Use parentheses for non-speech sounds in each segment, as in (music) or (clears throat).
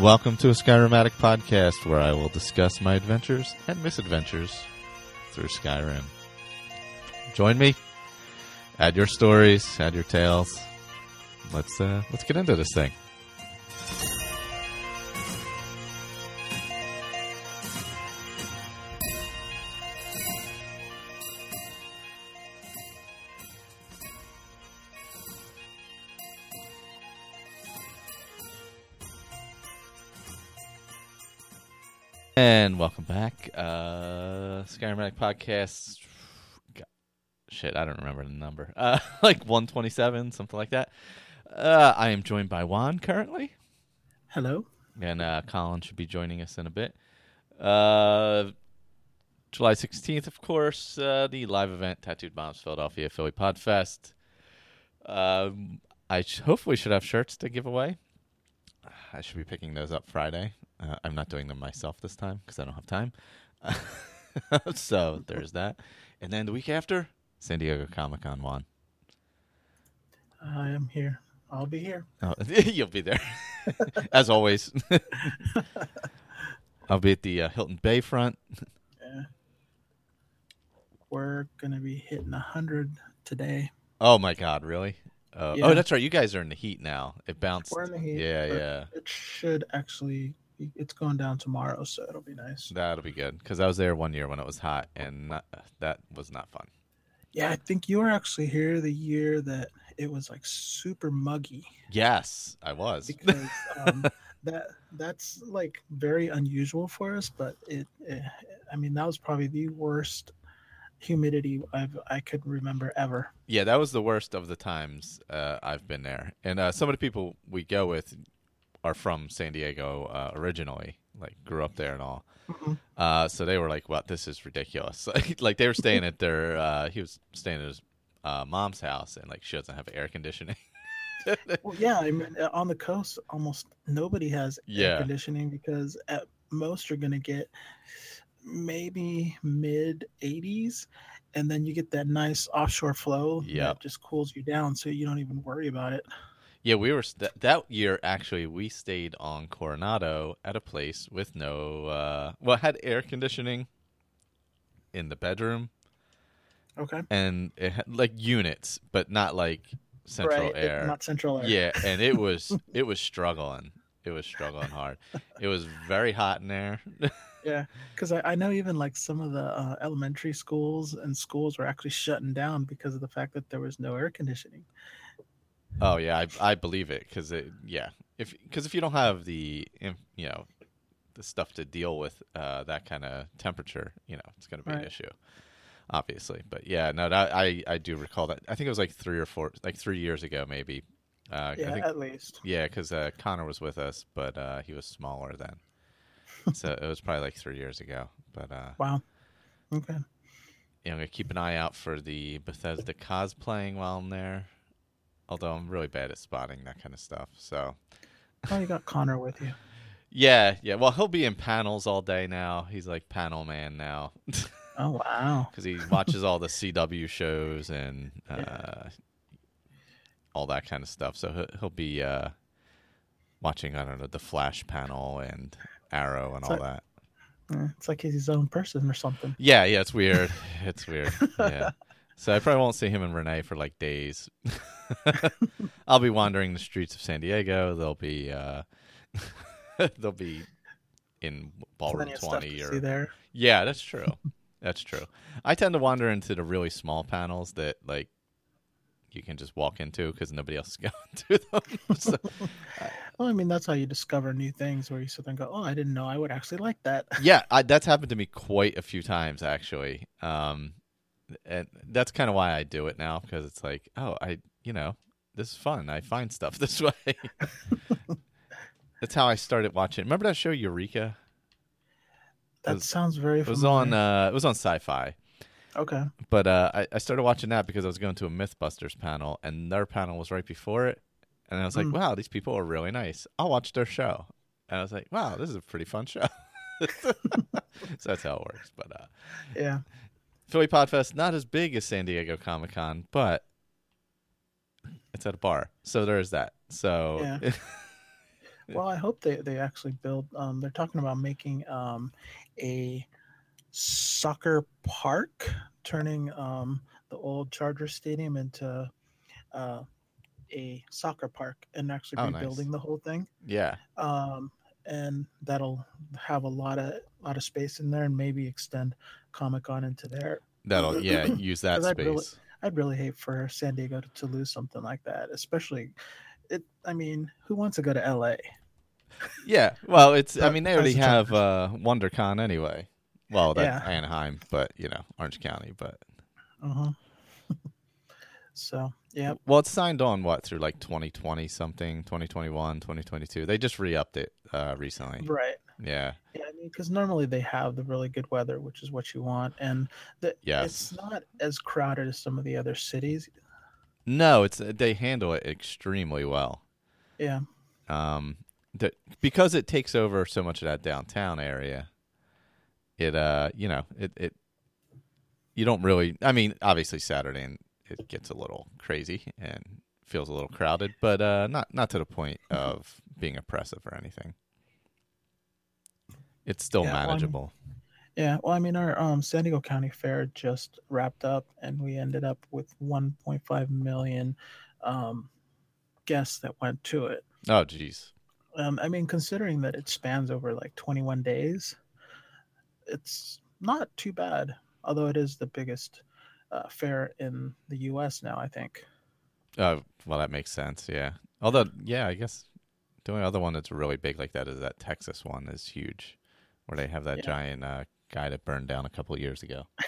Welcome to a Skyrim Addict podcast where I will discuss my adventures and misadventures through Skyrim. Join me. Add your stories, add your tales. Let's uh, let's get into this thing. And welcome back. Uh Skyrim Addict podcast God, shit, I don't remember the number. Uh (laughs) like 127, something like that. Uh I am joined by Juan currently. Hello. And uh Colin should be joining us in a bit. Uh July 16th, of course, uh, the live event, Tattooed Mom's Philadelphia Philly Podfest. Um, I sh- hopefully should have shirts to give away. I should be picking those up Friday. Uh, I'm not doing them myself this time because I don't have time. (laughs) so there's that. And then the week after, San Diego Comic Con one. I am here. I'll be here. (laughs) Oh, (laughs) you'll be there, as always. I'll be at the uh, Hilton Bayfront. Yeah. We're gonna be hitting a hundred today. Oh my God, really? Uh, Yeah. Oh, that's right. You guys are in the heat now. It bounced. We're in the heat. Yeah, yeah. It should actually. It's going down tomorrow, so it'll be nice. That'll be good because I was there one year when it was hot, and not, that was not fun. Yeah, I think you were actually here the year that it was like super muggy Yes, I was. because (laughs) um, that that's like very unusual for us. But it, it, I mean, that was probably the worst humidity I've I could remember ever. Yeah, that was the worst of the times uh, I've been there. And uh, some of the people we go with are from San Diego uh, originally, like grew up there and all. Mhm. Uh, so they were like, "What? This is ridiculous!" (laughs) Like, like they were staying at their. Uh, he was staying at his uh, mom's house, and like she doesn't have air conditioning. (laughs) Well, yeah, I mean, uh, on the coast, almost nobody has Yeah. air conditioning because at most you're gonna get maybe mid 80s, and then you get that nice offshore flow Yep. that just cools you down, so you don't even worry about it. Yeah, we were st- that year. Actually, we stayed on Coronado at a place with no, uh, well, it had air conditioning in the bedroom, Okay, and it had like units, but not like central right? it- air. not central air. Yeah, and it (laughs) was it was struggling. It was struggling hard. It was very hot in there. (laughs) yeah, because I, I know even like some of the uh, elementary schools and schools were actually shutting down because of the fact that there was no air conditioning. Oh yeah, I I believe it because it yeah if because if you don't have the you know the stuff to deal with uh, that kind of temperature, you know it's going to be an issue. Obviously, but yeah, no, that, I I do recall that. I think it was like three or four, like three years ago, maybe. Uh, Yeah, I think, at least. yeah, because uh, Connor was with us, but uh, he was smaller then, (laughs) so it was probably like three years ago. But uh, Wow. Okay. Yeah, I'm gonna keep an eye out for the Bethesda cosplaying while I'm there. Although I'm really bad at spotting that kind of stuff. So Oh, you got Connor with you. (laughs) yeah, yeah. Well, he'll be in panels all day now. He's like panel man now (laughs) Oh wow. because he watches all the CW shows and uh, Yeah. all that kind of stuff. So he'll, he'll be uh, watching. I don't know the Flash panel and Arrow and It's all like- that. It's like he's his own person or something. Yeah, yeah, it's weird. (laughs) it's weird. Yeah. So I probably won't see him and Renee for like days. (laughs) I'll be wandering the streets of San Diego. They'll be uh (laughs) they'll be in ballroom Plenty of stuff twenty or there. Yeah, (laughs) that's true. that's true. I tend to wander into the really small panels that like you can just walk into because nobody else is going to them. so, Well, I mean, that's how you discover new things where you sit there and go, oh, I didn't know I would actually like that. yeah, I, that's happened to me quite a few times actually. Um, and that's kind of why I do it now because it's like, oh, I, you know, this is fun. I find stuff (laughs) this way. that's how I started watching. Remember that show Eureka? That was- sounds very It was familiar. on. Uh, it was on Sci-Fi. okay. But uh, I, I started watching that because I was going to a MythBusters panel, and their panel was right before it. And I was like, Mm. wow, these people are really nice. I'll watch their show. And I was like, wow, this is a pretty fun show. (laughs) so that's how it works. But uh, Yeah. Philly Podfest, not as big as San Diego Comic Con, but it's at a bar. So there is that. So Yeah. (laughs) Well, I hope they, they actually build. Um, they're talking about making um, a soccer park, turning um, the old Charger Stadium into uh, a soccer park and actually Oh, nice. rebuilding the whole thing. yeah. Um, and that'll have a lot of lot of space in there and maybe extend Comic Con into there. That'll, yeah, (clears throat) use that 'Cause I'd space. really- I'd really hate for San Diego to, to lose something like that, especially it. I mean, who wants to go to LA? Yeah, well, it's. I mean, they already have uh, WonderCon anyway. Well, that's Yeah. Anaheim, but you know, Orange County. But Uh-huh. (laughs) so yeah, well, it's signed on what through like 2020 something, 2021, 2022. They just re-upped it uh, recently. right. Yeah, Yeah, I mean, because normally they have the really good weather, which is what you want, and the, Yes. it's not as crowded as some of the other cities. no, it's they handle it extremely well. Yeah, Um, the, because it takes over so much of that downtown area. It uh, you know, it it you don't really. I mean, obviously Saturday and it gets a little crazy and feels a little crowded, but uh, not not to the point of being oppressive or anything. It's still Yeah, well, I mean- manageable. yeah. Well, I mean, our um, San Diego County Fair just wrapped up, and we ended up with 1.5 million um, guests that went to it. Oh, jeez. Um, I mean, considering that it spans over like 21 days, it's not too bad. Although it is the biggest uh, fair in the U.S. now, I think. Oh, well, that makes sense. Yeah. Although, yeah, I guess the only other one that's really big like that is that Texas one is huge, where they have that Yeah. giant uh, guy that burned down a couple of years ago. (laughs)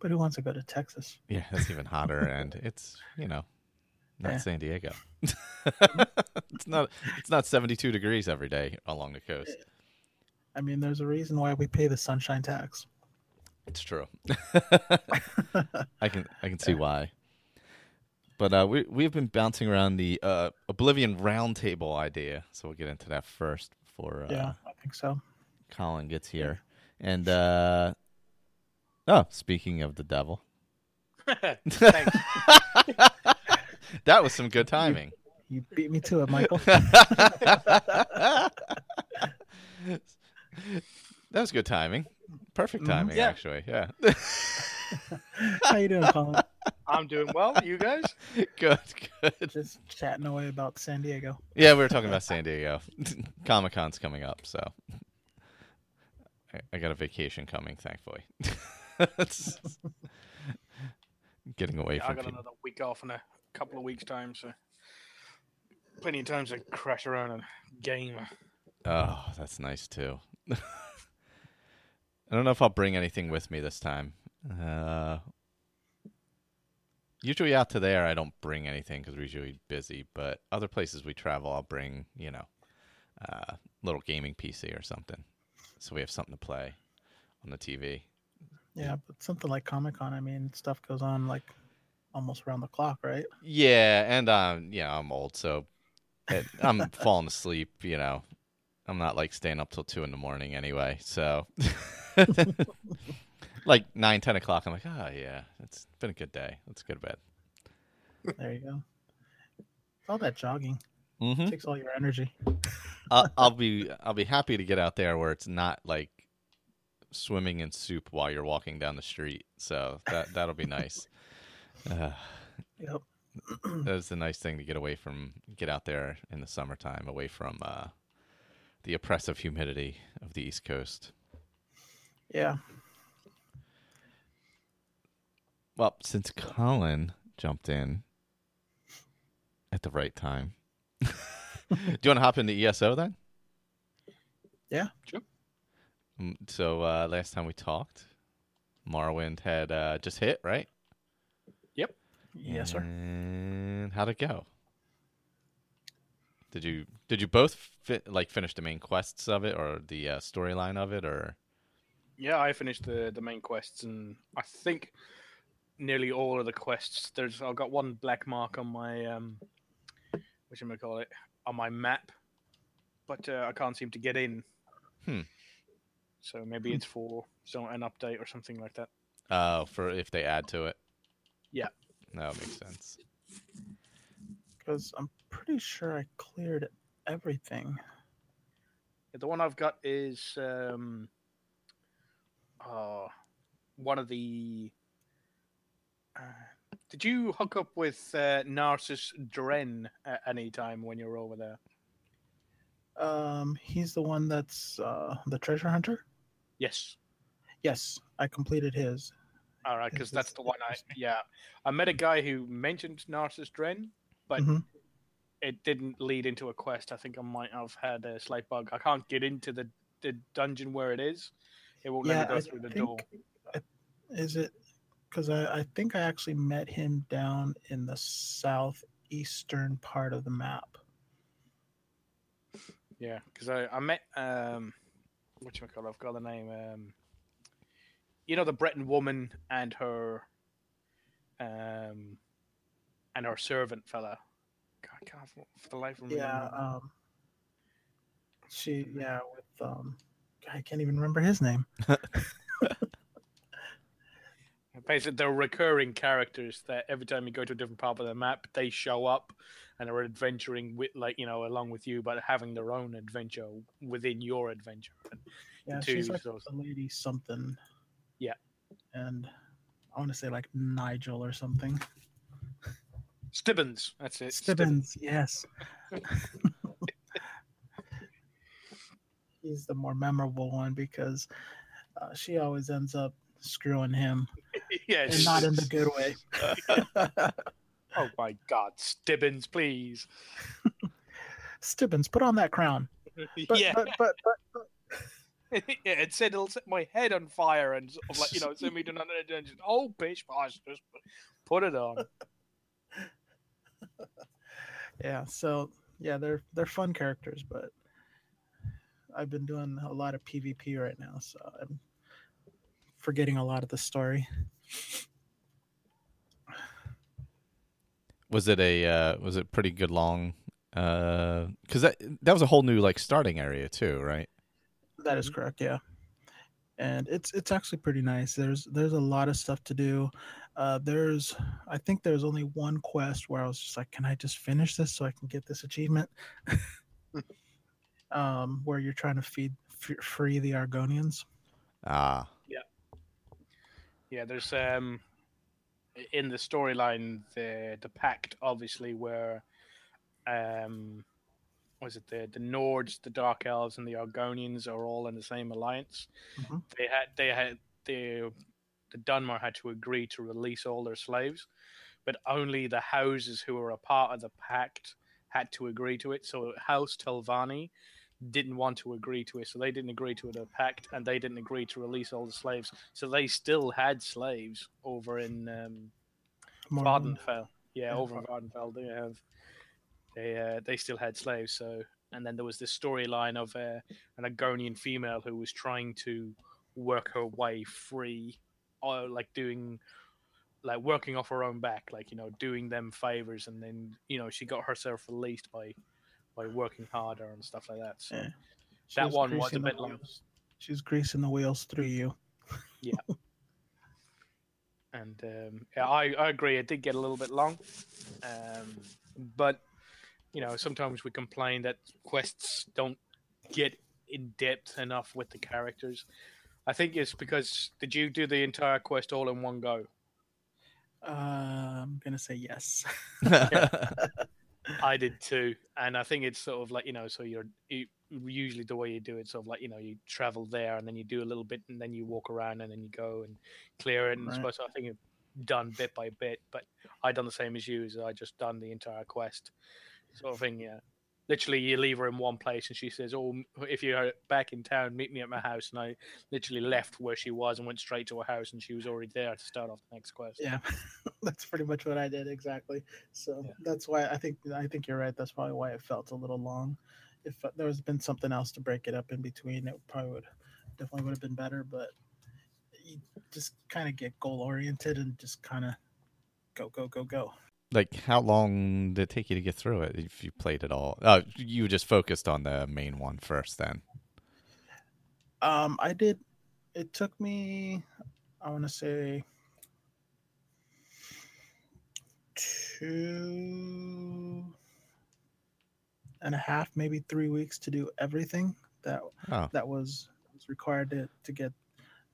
But who wants to go to Texas? Yeah, it's even hotter, and (laughs) it's you know not Yeah. San Diego. (laughs) it's not it's not seventy two degrees every day along the coast. I mean, there's a reason why we pay the sunshine tax. It's true. I can I can see why. But uh, we we've been bouncing around the uh, Oblivion Roundtable idea, so we'll get into that first before uh, Yeah, I think so. Colin gets here. And uh, oh, speaking of the devil, (laughs) that was some good timing. You beat me to it, Michael. (laughs) That was good timing. Perfect Mhm. timing, Yeah. actually. Yeah. How you doing, Colin? I'm doing well. You guys? good, good. Just chatting away about San Diego. Yeah, we were talking about San Diego. (laughs) Comic Con's coming up, so I, I got a vacation coming, thankfully. (laughs) Getting away Yeah, I from got people. another week off in a couple of weeks' time, so plenty of time to crash around and game. Oh, that's nice too. (laughs) I don't know if I'll bring anything with me this time. Uh, usually out to there, I don't bring anything because we're usually busy. But other places we travel, I'll bring you know, uh, little gaming PC or something, so we have something to play on the TV. Yeah, but something like Comic Con, I mean, stuff goes on like almost around the clock, right? Yeah, and um, yeah, I'm old, so it, I'm (laughs) falling asleep. You know, I'm not like staying up till two in the morning anyway. So, (laughs) like nine, ten o'clock, I'm like, oh yeah, it's been a good day. Let's go to bed. There you go. All that jogging Mm-hmm. takes all your energy. I'll, I'll be I'll be happy to get out there where it's not like swimming in soup while you're walking down the street. So that that'll be nice. (laughs) Uh, Yep. (clears throat) that's a nice thing to get away from get out there in the summertime away from uh, the oppressive humidity of the east coast Yeah. well since colin jumped in at the right time. (laughs) Do you want to hop into ESO then? Yeah. Sure. Mm, So uh, last time we talked, Morrowind had uh, just hit, right? Yep. Yes, sir. And how'd it go? Did you did you both fi- like finish the main quests of it or the uh, storyline of it or? Yeah, I finished the the main quests, and I think nearly all of the quests. There's I've got one black mark on my um, which am I call it on my map, but uh, I can't seem to get in. Hmm. So maybe it's for so an update or something like that. Oh, for if they add to it. Yeah. that makes sense. Because I'm pretty sure I cleared everything. The one I've got is um, uh, one of the. Uh, did you hook up with uh, Narsis Dren at any time when you were over there? Um, he's the one that's uh, the treasure hunter. Yes. Yes, I completed his. All right, because that's the one I yeah. I met a guy who mentioned Narsis Dren, but Mhm. it didn't lead into a quest. I think I might have had a slight bug. I can't get into the, the dungeon where it is. It won't Yeah, let me go I through the think- door. Is it? Because I, I think I actually met him down in the southeastern part of the map. Yeah, because I, I met um, what you call? I've got the name. Um, you know the Breton woman and her, um, and her servant fella. I can't for for the life of me. Yeah. Um. She. Yeah. With um. I can't even remember his name. (laughs) Basically, they're recurring characters that every time you go to a different part of the map, they show up and are adventuring with, like you know, along with you, but having their own adventure within your adventure. Yeah, Two, she's like so- a lady something. Yeah. And I want to say like Nigel or something. Stibbons, that's it. Stibbons, yes. (laughs) He's the more memorable one because uh, she always ends up screwing him, (laughs) yeah, and not in the good way. (laughs) Oh my God, Stibbons, please. (laughs) Stibbons, put on that crown. But, yeah, but, but, but, yeah, it said it'll set my head on fire and sort of like you know send me to another dungeon. Oh, bitch, boss, just put it on. yeah. So yeah, they're they're fun characters, but I've been doing a lot of PvP right now, so I'm forgetting a lot of the story. Was it a uh, was it pretty good long? Because that that was a whole new like starting area too, right? That is correct, yeah. And it's it's actually pretty nice. There's there's a lot of stuff to do. Uh, there's I think there's only one quest where I was just like, can I just finish this so I can get this achievement? (laughs) um, where you're trying to feed f- free the Argonians. Ah, Yeah, there's um in the storyline the the pact obviously where um was it the the Nords, the Dark Elves, and the Argonians are all in the same alliance. Mhm. They had they had the the Dunmer had to agree to release all their slaves, but only the houses who were a part of the pact had to agree to it. So House Telvanni didn't want to agree to it, so they didn't agree to the pact, and they didn't agree to release all the slaves. So they still had slaves over in um, Vvardenfell. Yeah, Yeah, over in Vvardenfell, they have they uh, they still had slaves. So and then there was this storyline of uh, an Argonian female who was trying to work her way free, or like doing like working off her own back, like you know, doing them favors, and then you know she got herself released by by working harder and stuff like that. So Yeah. She that one was a bit long. She's greasing the wheels through you. (laughs) Yeah. And um, yeah, I, I agree. It did get a little bit long, um, but you know sometimes we complain that quests don't get in depth enough with the characters. I think it's because did you do the entire quest all in one go? Uh, I'm gonna say yes. (laughs) (laughs) I did too, and I think it's sort of like you know, so you're you, usually the way you do it, sort of like you know, you travel there and then you do a little bit and then you walk around and then you go and clear it. And Right. suppose I think done bit by bit. But I done the same as you. As I just done the entire quest, sort of thing. Yeah. Literally, you leave her in one place, and she says, "Oh, if you're back in town, meet me at my house." And I literally left where she was and went straight to her house, and she was already there to start off the next quest. Yeah, (laughs) that's pretty much what I did exactly. So Yeah. that's why I think I think you're right. That's probably why it felt a little long. If uh, there was been something else to break it up in between, it probably would definitely would have been better. But you just kind of get goal oriented and just kind of go go go go. Like, how long did it take you to get through it if you played it all? Oh, you just focused on the main one first then. Um, I did. It took me, I want to say, two and a half, maybe three weeks to do everything that Oh, that was was required to to get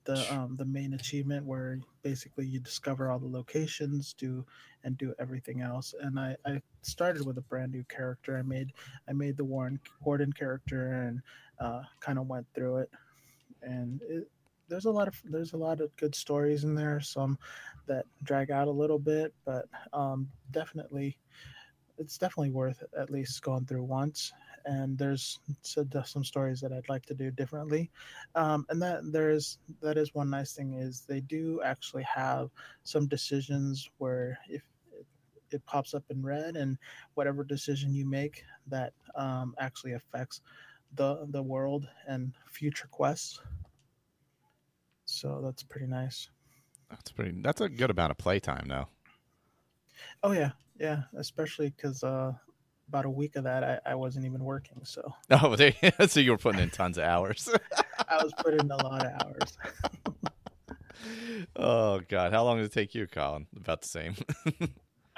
the um the main achievement where basically you discover all the locations do and do everything else and i i started with a brand new character. I made i made the warren warden character and uh kind of went through it. And it, there's a lot of there's a lot of good stories in there some that drag out a little bit but um definitely it's definitely worth at least going through once and there's so- some stories that I'd like to do differently. Um, and that there is that is one nice thing is they do actually have some decisions where if it, it pops up in red and whatever decision you make that um, actually affects the the world and future quests. So that's pretty nice. that's pretty. That's a good amount of playtime, though. Oh yeah, yeah, especially because uh, about a week of that I, I wasn't even working, so (laughs) Oh, there, (laughs) so you were putting in tons of hours. (laughs) I was putting in a lot of hours. oh God, how long did it take you, Colin? About the same.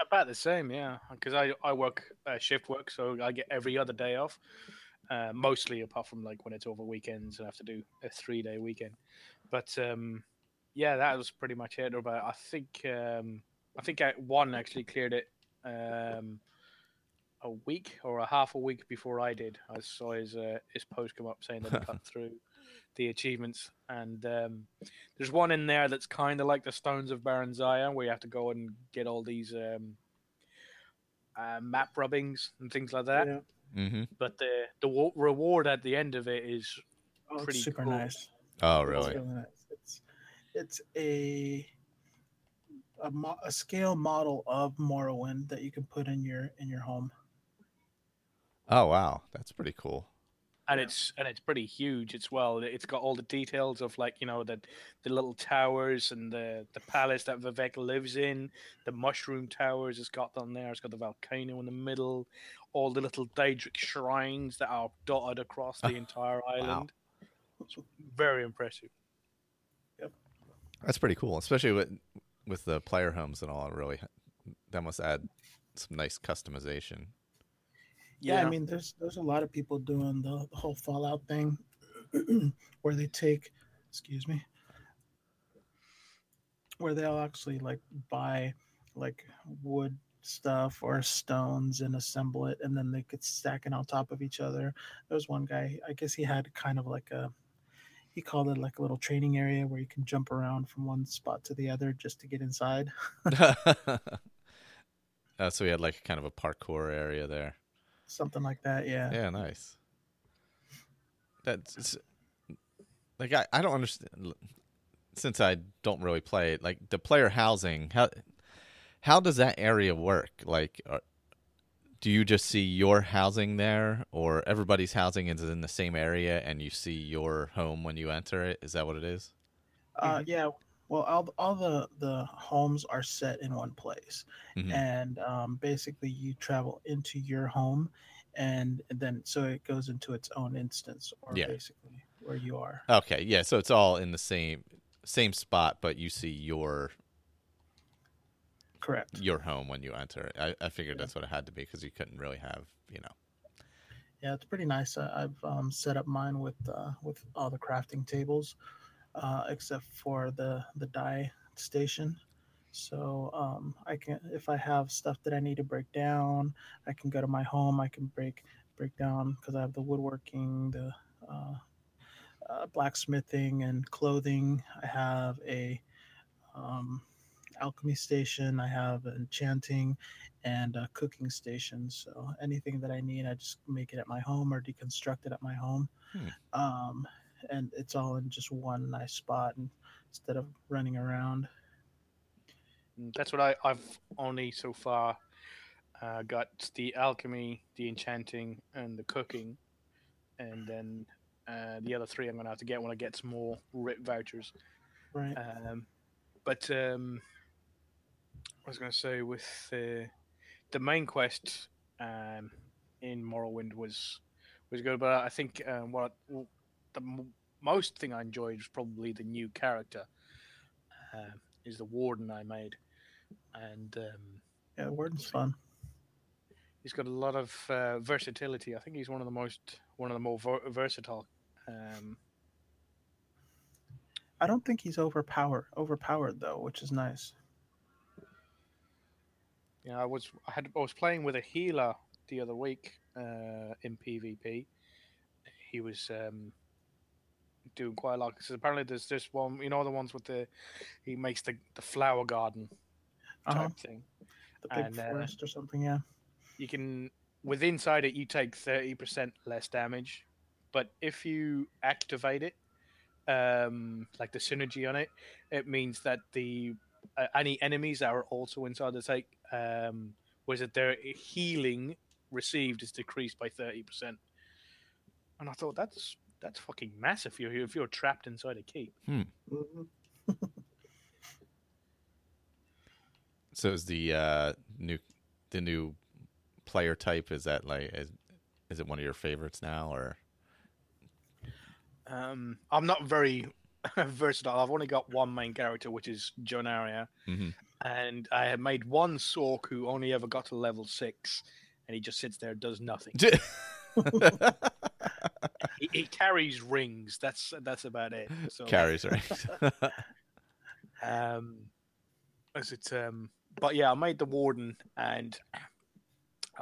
About the same, yeah. Because I I work uh, shift work, so I get every other day off. Uh, mostly, apart from like when it's over weekends, and I have to do a three day weekend. But um, yeah, that was pretty much it. About I think um, I think I, one actually cleared it um, a week or a half a week before I did. I saw his uh, his post come up saying that he cut (laughs) through the achievements, and um, there's one in there that's kind of like the Stones of Barenziah, where you have to go and get all these um, uh, map rubbings and things like that. Yeah. hmm But the the wa- reward at the end of it is Oh, Pretty super cool. nice. Oh, It's really? really nice. It's it's a a, mo- a scale model of Morrowind that you can put in your in your home. Oh, wow, that's pretty cool. and it's and it's pretty huge as well. It's got all the details of like you know the the little towers and the the palace that Vivec lives in, the mushroom towers. It's got on there. It's got the volcano in the middle, all the little Daedric shrines that are dotted across the (laughs) entire island. It's very impressive. Yep, that's pretty cool, especially with with the player homes and all. It really, that must add some nice customization. Yeah, I mean, there's there's a lot of people doing the, the whole Fallout thing, (clears throat) where they take, excuse me, where they'll actually like buy like wood stuff or stones and assemble it, and then they could stack it on top of each other. There was one guy, I guess he had kind of like a, he called it like a little training area where you can jump around from one spot to the other just to get inside. uh, (laughs) so we had like kind of a parkour area there. Something like that, yeah. Yeah, nice. That's like I, I don't understand since I don't really play it. Like the player housing, how how does that area work? Like, are, do you just see your housing there, or everybody's housing is in the same area, and you see your home when you enter it? Is that what it is? Uh, yeah. Well, all all the the homes are set in one place, Mhm. and um, basically you travel into your home, and then so it goes into its own instance, or Yeah. basically where you are. Okay, yeah. So it's all in the same same spot, but you see your Correct. your home when you enter it. I, I figured that's what it had to be because you couldn't really have, you know. Yeah, it's pretty nice. I, I've um, set up mine with uh, with all the crafting tables, uh, except for the the dye station. So um, I can, if I have stuff that I need to break down, I can go to my home. I can break break down because I have the woodworking, the uh, uh, blacksmithing, and clothing. I have a um, alchemy station. I have enchanting and a cooking station. So anything that I need, I just make it at my home or deconstruct it at my home. Hmm. Um, and it's all in just one nice spot and instead of running around. Mm, That's what I, I've only so far uh, got the alchemy, the enchanting, and the cooking, and then uh, the other three I'm gonna have to get when I get some more writ vouchers. Right. Um, but um, I was gonna say with uh, the main quest um, in Morrowind was was good, but I think um, what the m- most thing I enjoyed was probably the new character. Uh, is the warden I made, and um, yeah, Warden's fun. he's got a lot of uh, versatility. I think he's one of the most one of the more ver- versatile. Um, I don't think he's overpowered overpowered though, which is nice. you know, I was I had I was playing with a healer the other week uh, in PvP. He was um, doing quite a lot because apparently there's this one, you know, the ones with the he makes the the flower garden type Uh-huh. thing. The big And, uh, forest or something, yeah. you can with inside it you take 30% less damage but if you activate it um like the synergy on it it means that the uh, any enemies that are also inside the take um was it their healing received is decreased by 30% and i thought that's that's fucking massive if you're, if you're trapped inside a keep Mhm. (laughs) So is the uh, new the new player type? Is that like is, is it one of your favorites now or? um i'm not very (laughs) versatile i've only got one main character which is jonaria Mhm. and I have made one Sork who only ever got to level six, and he just sits there and does nothing. (laughs) he, he carries rings. That's that's about it. So, Carries rings. (laughs) um, as it um, but yeah, I made the warden, and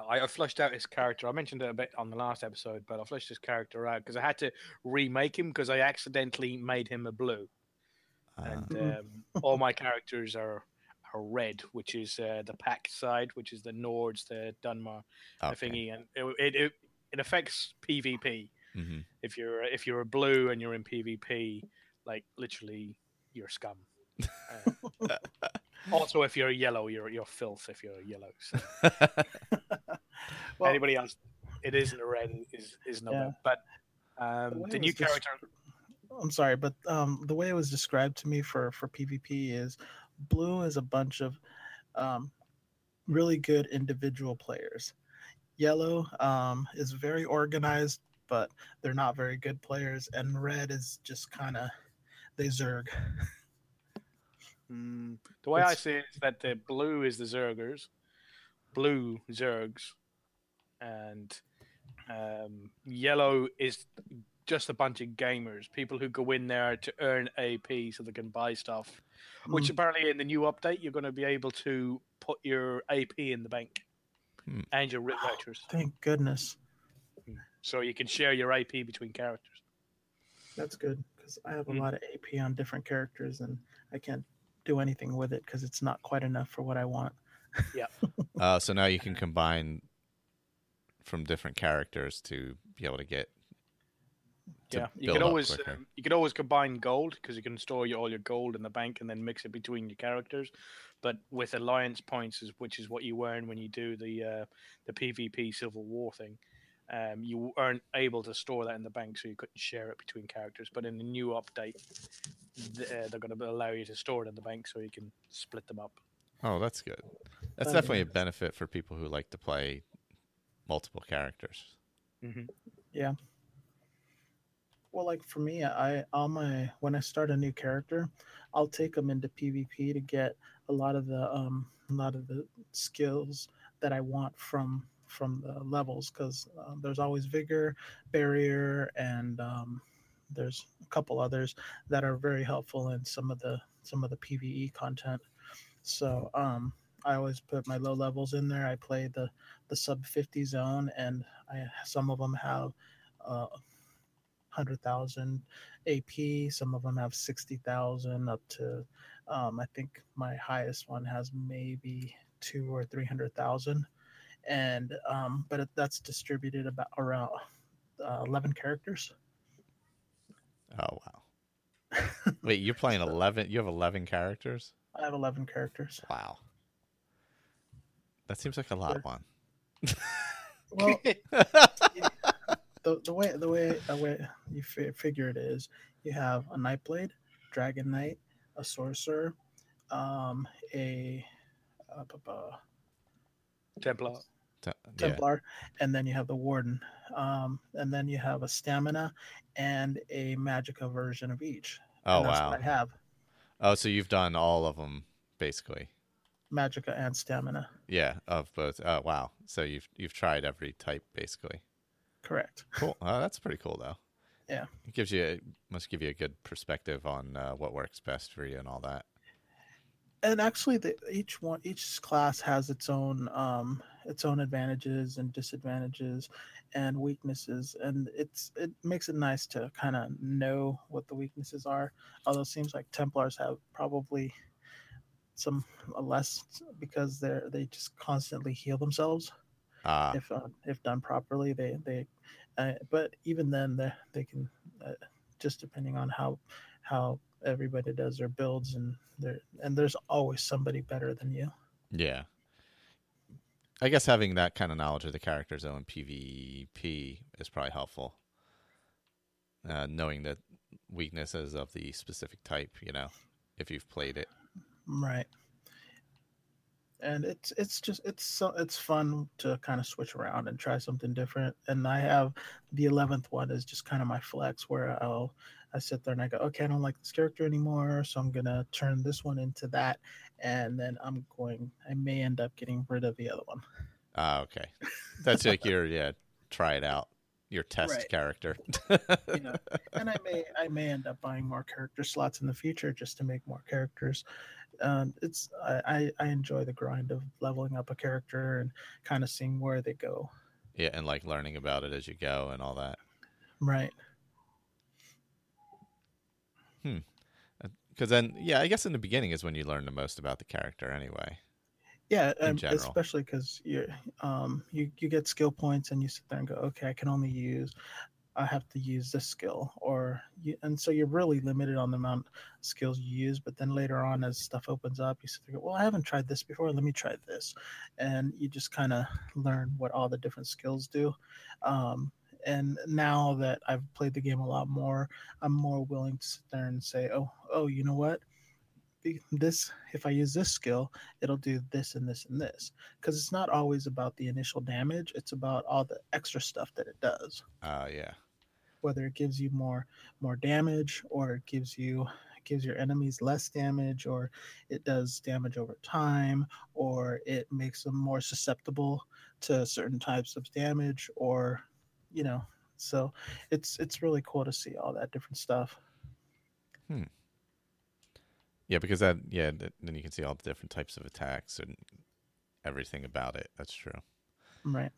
I, I flushed out his character. I mentioned it a bit on the last episode, but I flushed his character out because I had to remake him because I accidentally made him a blue, and Mhm. um, all my characters are. Are red, which is uh, the pack side, which is the Nords, the Dunmer, the Okay. thingy, and it, it it it affects PvP. Mhm. If you're if you're a blue and you're in PvP, like literally, you're scum. (laughs) Uh, also, if you're a yellow, you're you're filth. If you're a yellow, so (laughs) (laughs) Well, anybody else, it isn't a red is is no. Yeah. But the um, way the new was desc- character, I'm sorry, but um, the way it was described to me for for PvP is blue is a bunch of um, really good individual players. Yellow um, is very organized, but they're not very good players, and red is just kind of they zerg. mm, the way I see it is that the blue is the Zergers, blue Zergs, and um, yellow is just a bunch of gamers, people who go in there to earn AP so they can buy stuff. Which Mm. apparently in the new update you're going to be able to put your AP in the bank Hmm. and your writ vouchers, Thank goodness, so you can share your AP between characters. that's good because I have a Mm. lot of AP on different characters, and I can't do anything with it because it's not quite enough for what I want. Yeah. (laughs) uh, so now you can combine from different characters to be able to get. To yeah, you build can always quicker. um, you can always combine gold because you can store your, all your gold in the bank and then mix it between your characters. But with alliance points, is which is what you earn when you do the uh, the PvP Civil War thing. Um, you aren't able to store that in the bank, so you couldn't share it between characters. But in the new update, th- uh, they're going to allow you to store it in the bank, so you can split them up. Oh, that's good. That's That'd be definitely a benefit for people who like to play multiple characters. hmm Well, like for me, I all my when I start a new character, I'll take them into PvP to get a lot of the um a lot of the skills that I want from from the levels because uh, there's always vigor, barrier, and um, there's a couple others that are very helpful in some of the some of the PVE content. So um, I always put my low levels in there. I play the the sub 50 zone, and I some of them have. Uh, 100,000 AP. Some of them have 60,000 up to, um, I think my highest one has maybe two or 300,000. And, um, but that's distributed about around uh, 11 characters. Oh wow. Wait, you're playing (laughs) eleven? You have eleven characters? I have 11 characters. Wow. That seems like a lot, one. Well, (laughs) the, the way the way the way you fi- figure it is, you have a Nightblade, Dragon Knight, a Sorcerer, um, a, uh, bu- bu- Templar. Te- yeah. Templar, and then you have the Warden, um, and then you have a Stamina and a Magica version of each. Oh and that's wow. what I have Oh, so you've done all of them basically. Magica and Stamina. Yeah, of both. Oh wow. So you've you've tried every type basically. Correct. Cool. Oh, that's pretty cool though. Yeah. It gives you a, must give you a good perspective on uh, what works best for you and all that. and actually the, each one each class has its own um its own advantages and disadvantages and weaknesses and it's it makes it nice to kind of know what the weaknesses are although it seems like templars have probably some less because they're they just constantly heal themselves Ah, if uh, if done properly they they uh, but even then they they can uh, just depending on how how everybody does their builds and there and there's always somebody better than you yeah. I guess having that kind of knowledge of the characters though in PvP is probably helpful. Uh, knowing the weaknesses of the specific type, you know, if you've played it. right and it's it's just it's so it's fun to kind of switch around and try something different and i have the 11th one is just kind of my flex where i'll i sit there and i go okay i don't like this character anymore so i'm gonna turn this one into that and then i'm going i may end up getting rid of the other one Ah, okay. That's like (laughs) your yeah, try it out. Your test Right. character. you know and i may i may end up buying more character slots in the future just to make more characters um it's I, I enjoy the grind of leveling up a character and kind of seeing where they go yeah, and like learning about it as you go and all that. right Hmm. Because then, yeah, I guess in the beginning is when you learn the most about the character, anyway. yeah um, especially because you um you you get skill points and you sit there and go okay i can only use i have to use this skill or you and so you're really limited on the amount of skills you use but then later on as stuff opens up you and go well i haven't tried this before let me try this. And you just kind of learn what all the different skills do. Um and now that i've played the game a lot more i'm more willing to sit there and say oh oh you know what? This if i use this skill it'll do this and this and this. Because it's not always about the initial damage it's about all the extra stuff that it does. Oh, yeah. Whether it gives you more more damage or it gives you gives your enemies less damage or it does damage over time or it makes them more susceptible to certain types of damage or you know so it's it's really cool to see all that different stuff hmm Yeah, because that, yeah, then you can see all the different types of attacks and everything about it. That's true. right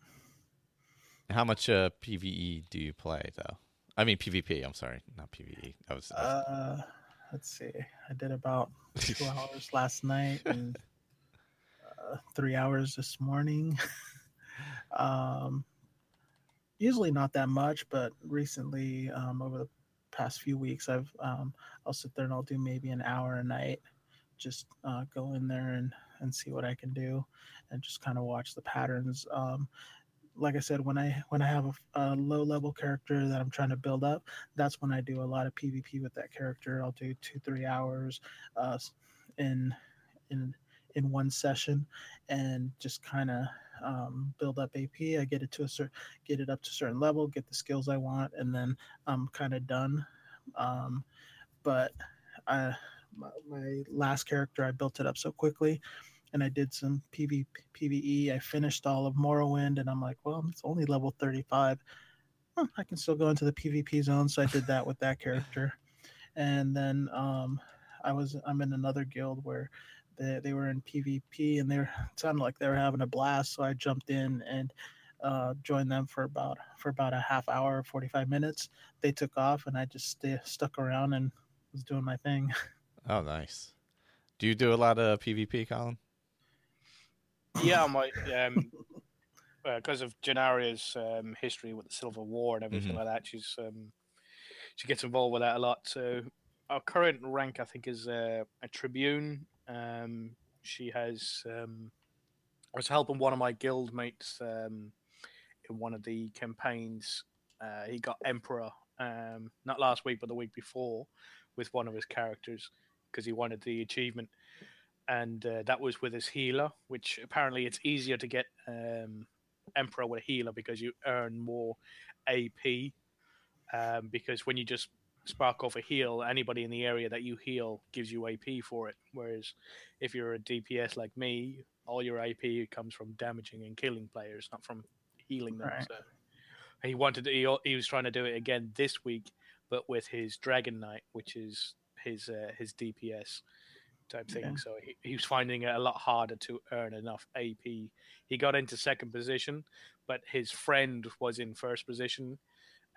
How much uh, PVE do you play, though? I mean, PvP. I'm sorry, not PVE. I was, I was- uh let's see i did about two (laughs) hours last night and uh, three hours this morning (laughs) um usually not that much but recently um over the past few weeks i've um i'll sit there and i'll do maybe an hour a night just uh, go in there and and see what i can do and just kind of watch the patterns um like i said when i when i have a, a low level character that i'm trying to build up that's when i do a lot of pvp with that character. I'll do two three hours uh in in in one session and just kind of um, build up ap i get it to a certain get it up to a certain level get the skills i want and then i'm kind of done. Um but i my, my last character i built it up so quickly and I did some PV, PVE. I finished all of Morrowind, and I'm like, well, it's only level 35. Huh, I can still go into the PvP zone, so I did that with that character. And then um, I was I'm in another guild where they, they were in PvP, and they were it sounded like they were having a blast. So I jumped in and uh, joined them for about for about a half hour, forty five minutes. They took off, and I just stuck around and was doing my thing. (laughs) Oh, nice. Do you do a lot of PvP, Colin? Yeah, might. (laughs) Um, because of Janaria's um, history with the Civil War and everything Mhm. like that, she's um, she gets involved with that a lot. So our current rank, I think, is uh, a Tribune. Um, she has. Um, I was helping one of my guild mates um, in one of the campaigns. Uh, he got Emperor um, not last week, but the week before, with one of his characters because he wanted the achievement and uh, that was with his healer, which apparently it's easier to get um, Emperor with a healer because you earn more AP. Um, because when you just spark off a heal, anybody in the area that you heal gives you AP for it. Whereas if you're a DPS like me, all your AP comes from damaging and killing players, not from healing them. Right. So he wanted to, he, he was trying to do it again this week, but with his Dragon Knight, which is his uh, his DPS type thing. Yeah. So he, he was finding it a lot harder to earn enough AP. He got into second position, but his friend was in first position,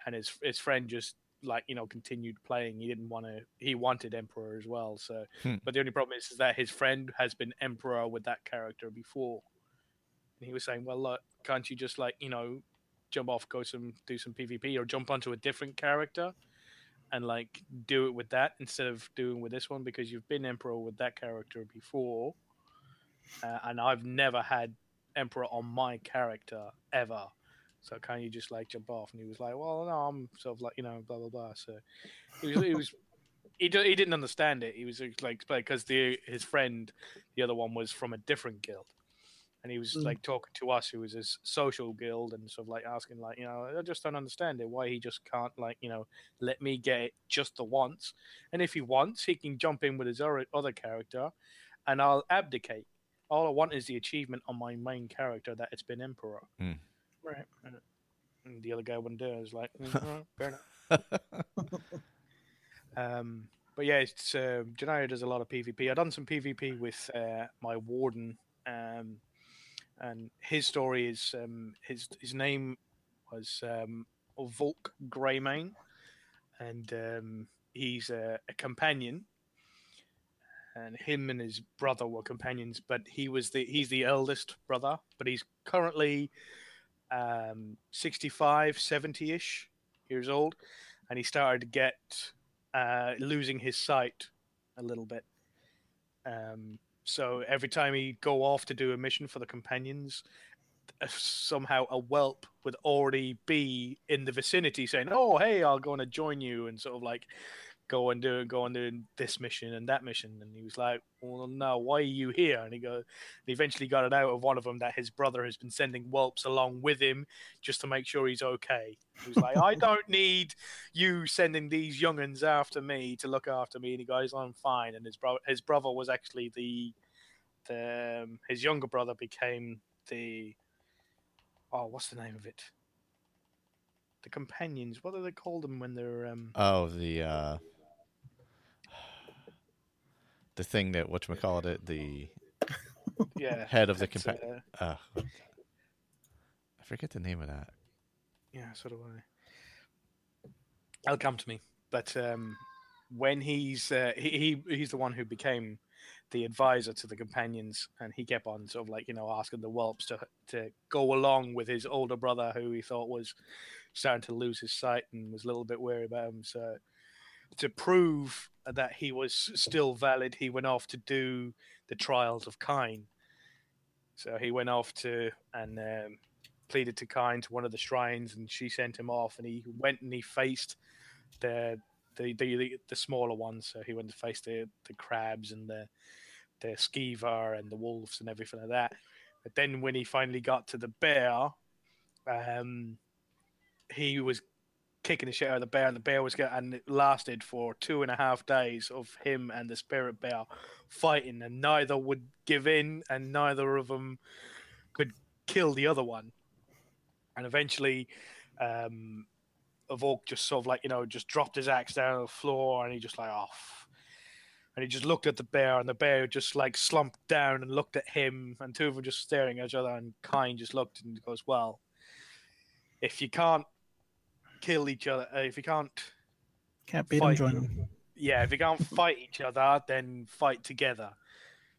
and his his friend just like you know continued playing. He didn't want to. He wanted Emperor as well. So, Hmm. but the only problem is, is that his friend has been Emperor with that character before, and he was saying, "Well, look, can't you just like you know jump off, go some do some PvP, or jump onto a different character?" And like do it with that instead of doing with this one because you've been emperor with that character before uh, and i've never had emperor on my character ever. So can you just like jump off and he was like well no i'm sort of like you know blah blah blah. So he was he was he, do- he didn't understand it. He was like because the his friend the other one was from a different guild and he was Mm. like talking to us who was his social guild and sort of like asking like you know i just don't understand it why he just can't like you know let me get it just the once. And if he wants, he can jump in with his other character, and I'll abdicate. All I want is the achievement on my main character that it's been Emperor. right. And the other guy wouldn't do it. I was like, "Mm, right, fair enough. (laughs) um, but yeah, it's uh, Janaya does a lot of PvP. I've done some PvP with uh, my warden, um, and his story is um, his his name was um, Volk Greymane, and um, he's a, a companion. And him and his brother were companions, but he was the he's the eldest brother, but he's currently um, 65, 70 ish years old, and he started to get uh, losing his sight a little bit. Um, so every time he'd go off to do a mission for the companions, uh, somehow a whelp would already be in the vicinity saying, "Oh, hey, I'll go and join you," and sort of like go and do go and do this mission and that mission. And he was like, "Well, no, why are you here?" And he go, he eventually got it out of one of them that his brother has been sending whelps along with him just to make sure he's okay. He was like, "I (laughs) don't need you sending these younguns after me to look after me." And he goes, "I'm fine." And his brother, his brother was actually the the um, his younger brother became the oh, what's the name of it? The companions. What do they call them when they're um? Oh, the uh the thing that what call it the (laughs) Yeah, head of the compa- uh, I forget the name of that. Yeah, so do I. It'll come to me. But um, when he's uh, he, he he's the one who became the advisor to the companions, and he kept on sort of like you know asking the whelps to to go along with his older brother, who he thought was starting to lose his sight and was a little bit worried about him. So to prove that he was still valid, he went off to do the trials of Kyne. So he went off to and um, pleaded to Kyne to one of the shrines, and she sent him off, and he went and he faced the the the, the smaller ones. So he went to face the the crabs and the the skeever and the wolves and everything like that. But then when he finally got to the bear, um, he was kicking the shit out of the bear, and the bear was getting, and it lasted for two and a half days of him and the spirit bear fighting, and neither would give in, and neither of them could kill the other one. And eventually, um, just sort of like you know just dropped his axe down on the floor, and he just like off. And he just looked at the bear, and the bear just like slumped down and looked at him, and two of them just staring at each other. And Kyne just looked and goes, "Well, if you can't kill each other, uh, if you can't, Can't beat them, join them. yeah, if you can't (laughs) fight each other, then fight together.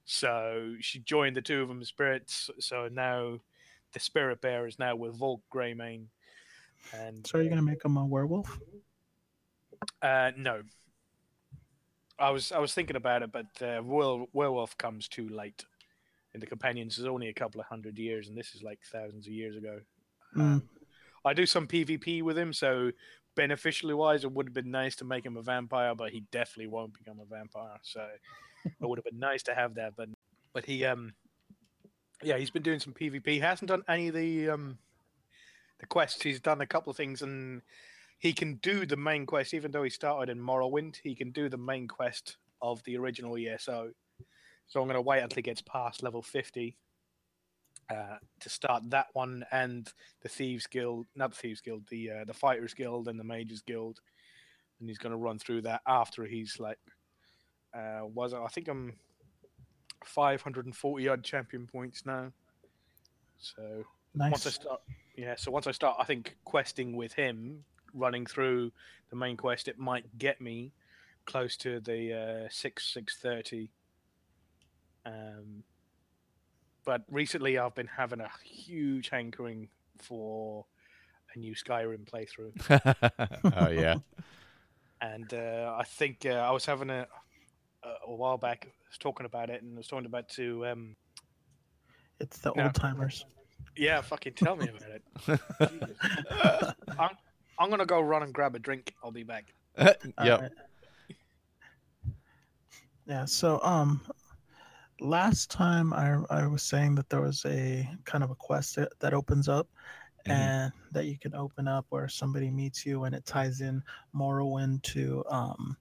So she joined the two of them spirits. So now the spirit bear is now with Volk Greymane. And So are you gonna make him a werewolf? Uh, no. I was I was thinking about it, but uh, Werewolf, Werewolf comes too late. And the Companions is only a couple of hundred years, and this is like thousands of years ago. Mm. Um, I do some PvP with him, so beneficially wise, it would have been nice to make him a vampire, but he definitely won't become a vampire. So it would have been nice to have that, but but he um yeah he's been doing some PvP. He hasn't done any of the um the quests. He's done a couple of things, and he can do the main quest, even though he started in Morrowind. He can do the main quest of the original ESO. So I'm going to wait until he gets past level 50 uh, to start that one and the Thieves Guild, not the Thieves Guild, the uh, the Fighters Guild and the Mages Guild. And he's going to run through that after he's like, uh, was? I think I'm 540 odd champion points now. So once I start, yeah. So once I start, I think questing with him, running through the main quest, it might get me close to the uh, six six thirty. Um, but recently I've been having a huge hankering for a new Skyrim playthrough, (laughs) oh yeah. and uh, I think uh, I was having a a while back. I was talking about it, and I was talking about to um, It's the old timers. yeah, fucking tell me about it. (laughs) I'm I'm gonna go run and grab a drink. I'll be back. (laughs) yep. Alright. Yeah. So um, last time I I was saying that there was a kind of a quest that, that opens up. Mhm. And that you can open up where somebody meets you, and it ties in Morrowind to um,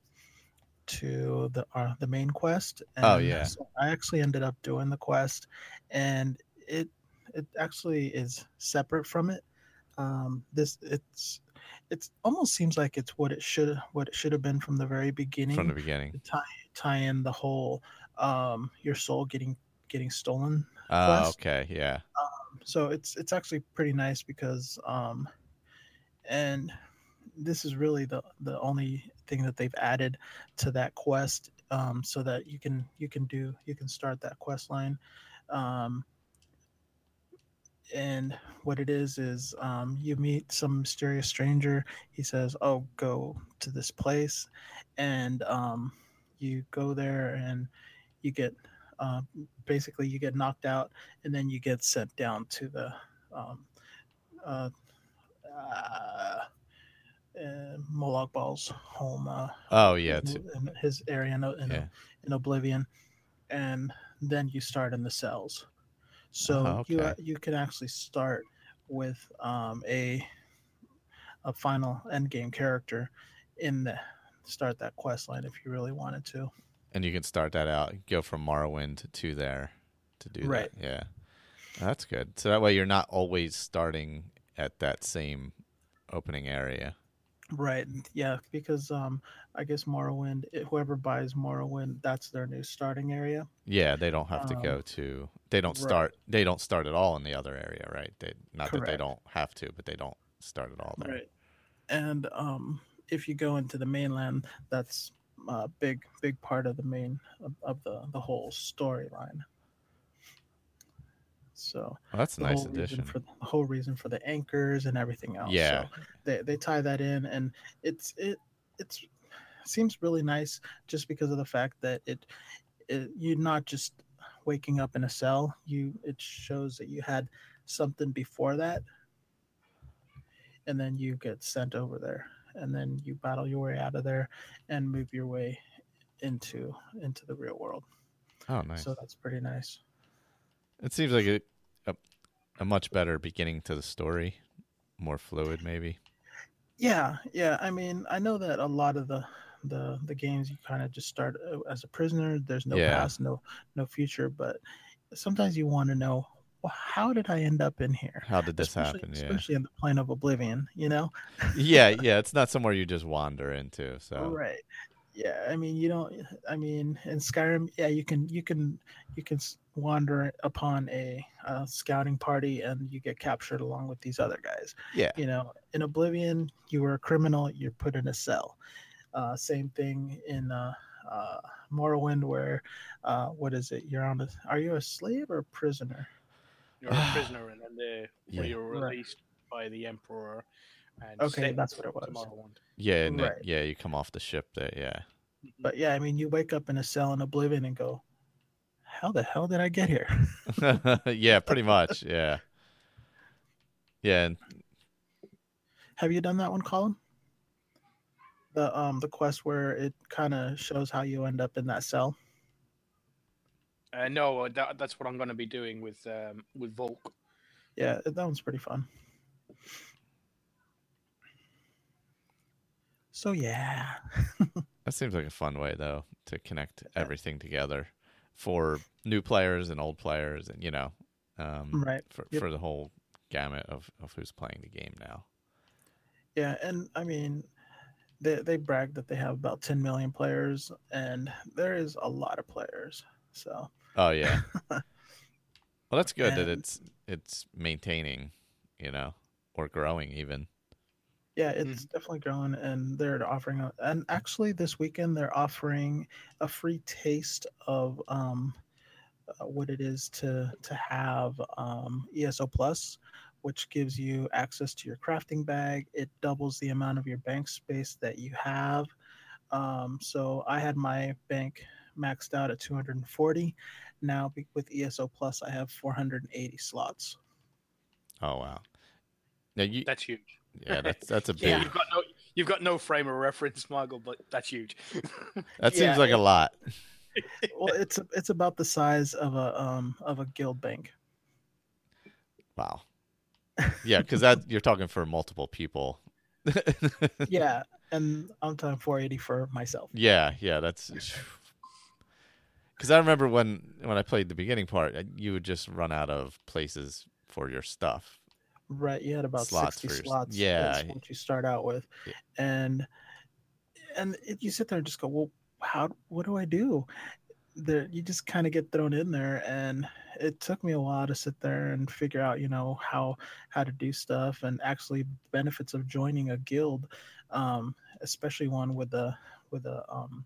to the uh, the main quest. And Oh, yeah. so I actually ended up doing the quest, and it it actually is separate from it. Um, this it's it's almost seems like it's what it should what it should have been from the very beginning From the beginning. to tie tie in the whole um your soul getting getting stolen Oh, quest. okay. Yeah. Um, so it's it's actually pretty nice because um and this is really the the only thing that they've added to that quest um so that you can you can do you can start that quest line um and what it is is um, you meet some mysterious stranger he says oh go to this place and um, you go there and you get uh, basically you get knocked out and then you get sent down to the um, uh, uh, uh, Molag Bal's home uh, Oh yeah. in, his area in, in, Yeah. in Oblivion, and then you start in the cells. So Oh, you okay. uh, you can actually start with um, a a final end game character in the start that quest line if you really wanted to. And you can start that out. Go from Morrowind to there to do Right. that. Yeah. That's good. So that way you're not always starting at that same opening area. Right. Yeah, because um, I guess Morrowind, eh, whoever buys Morrowind, that's their new starting area. Yeah, they don't have to Um, go to. They don't right. start. They don't start at all in the other area, right? They not that they don't have to, but they don't start at all there. Right. And um, if you go into the mainland, that's a big, big part of the main of, of the the whole storyline. So Well, that's a nice addition. for the whole reason for the anchors and everything else. Yeah. So they they tie that in, and it's it it's seems really nice just because of the fact that it, it you're not just waking up in a cell. You it shows that you had something before that, and then you get sent over there, and then you battle your way out of there, and move your way into into the real world. Oh, nice. So that's pretty nice. It seems like a, a a much better beginning to the story, more fluid, maybe. Yeah, yeah. I mean, I know that a lot of the the the games you kind of just start uh, as a prisoner. There's no Yeah. past, no no future, but sometimes you want to know, well, how did I end up in here? How did this especially, happen? Yeah. especially in the plane of oblivion, you know? (laughs) yeah, yeah. It's not somewhere you just wander into. So Right. Yeah, I mean, you don't. I mean, in Skyrim, yeah, you can you can you can wander upon a, uh scouting party and you get captured along with these other guys. Yeah. You know, in Oblivion, you were a criminal. You're put in a cell. Uh, same thing in uh, uh, Morrowind, where uh, what is it? You're on a. Are you a slave or a prisoner? You're a (sighs) prisoner, and then the, Yeah. you're Right. released by the emperor. And Okay, that's what it to was. Morrowind. Yeah, and it- Right. yeah, you come off the ship there. Yeah. But yeah, I mean, you wake up in a cell in Oblivion and go, "How the hell did I get here?" (laughs) yeah, pretty much. Yeah. Yeah, and Have you done that one, Colin? The um the quest where it kind of shows how you end up in that cell. Uh, no, uh, that, that's what I'm going to be doing with um, with Volk. Yeah, that one's pretty fun. So yeah, (laughs) that seems like a fun way though to connect everything together for new players and old players, and you know, um, Right. for Yep. for the whole gamut of of who's playing the game now. yeah, and I mean, they they brag that they have about 10 million players, and there is a lot of players. So Oh yeah. (laughs) well, that's good that it's it's maintaining, you know, or growing even. Yeah, it's definitely growing, and they're offering. A, and actually, this weekend they're offering a free taste of um, uh, what it is to to have um, ESO Plus, which gives you access to your crafting bag. It doubles the amount of your bank space that you have. Um, so I had my bank maxed out at 240. Now with ESO Plus, I have 480 slots. Oh wow. Now you That's huge. yeah, that's that's a (laughs) big. Yeah, you've got no you've got no frame of reference, Michael, but that's huge. (laughs) That Yeah, seems like it- a lot. (laughs) well, it's it's about the size of a um of a guild bank. Wow. Yeah, because that you're talking for multiple people. yeah, and I'm talking 480 for myself. Yeah, yeah, that's because I remember when when I played the beginning part, you would just run out of places for your stuff. Right, you had about Slots 60 for your- slots. yeah. what you start out with, Yeah. and and it, you sit there and just go, well, how? What do I do? There, you just kind of get thrown in there, and it took me a while to sit there and figure out, you know, how how to do stuff, and actually benefits of joining a guild, um, especially one with a with a um,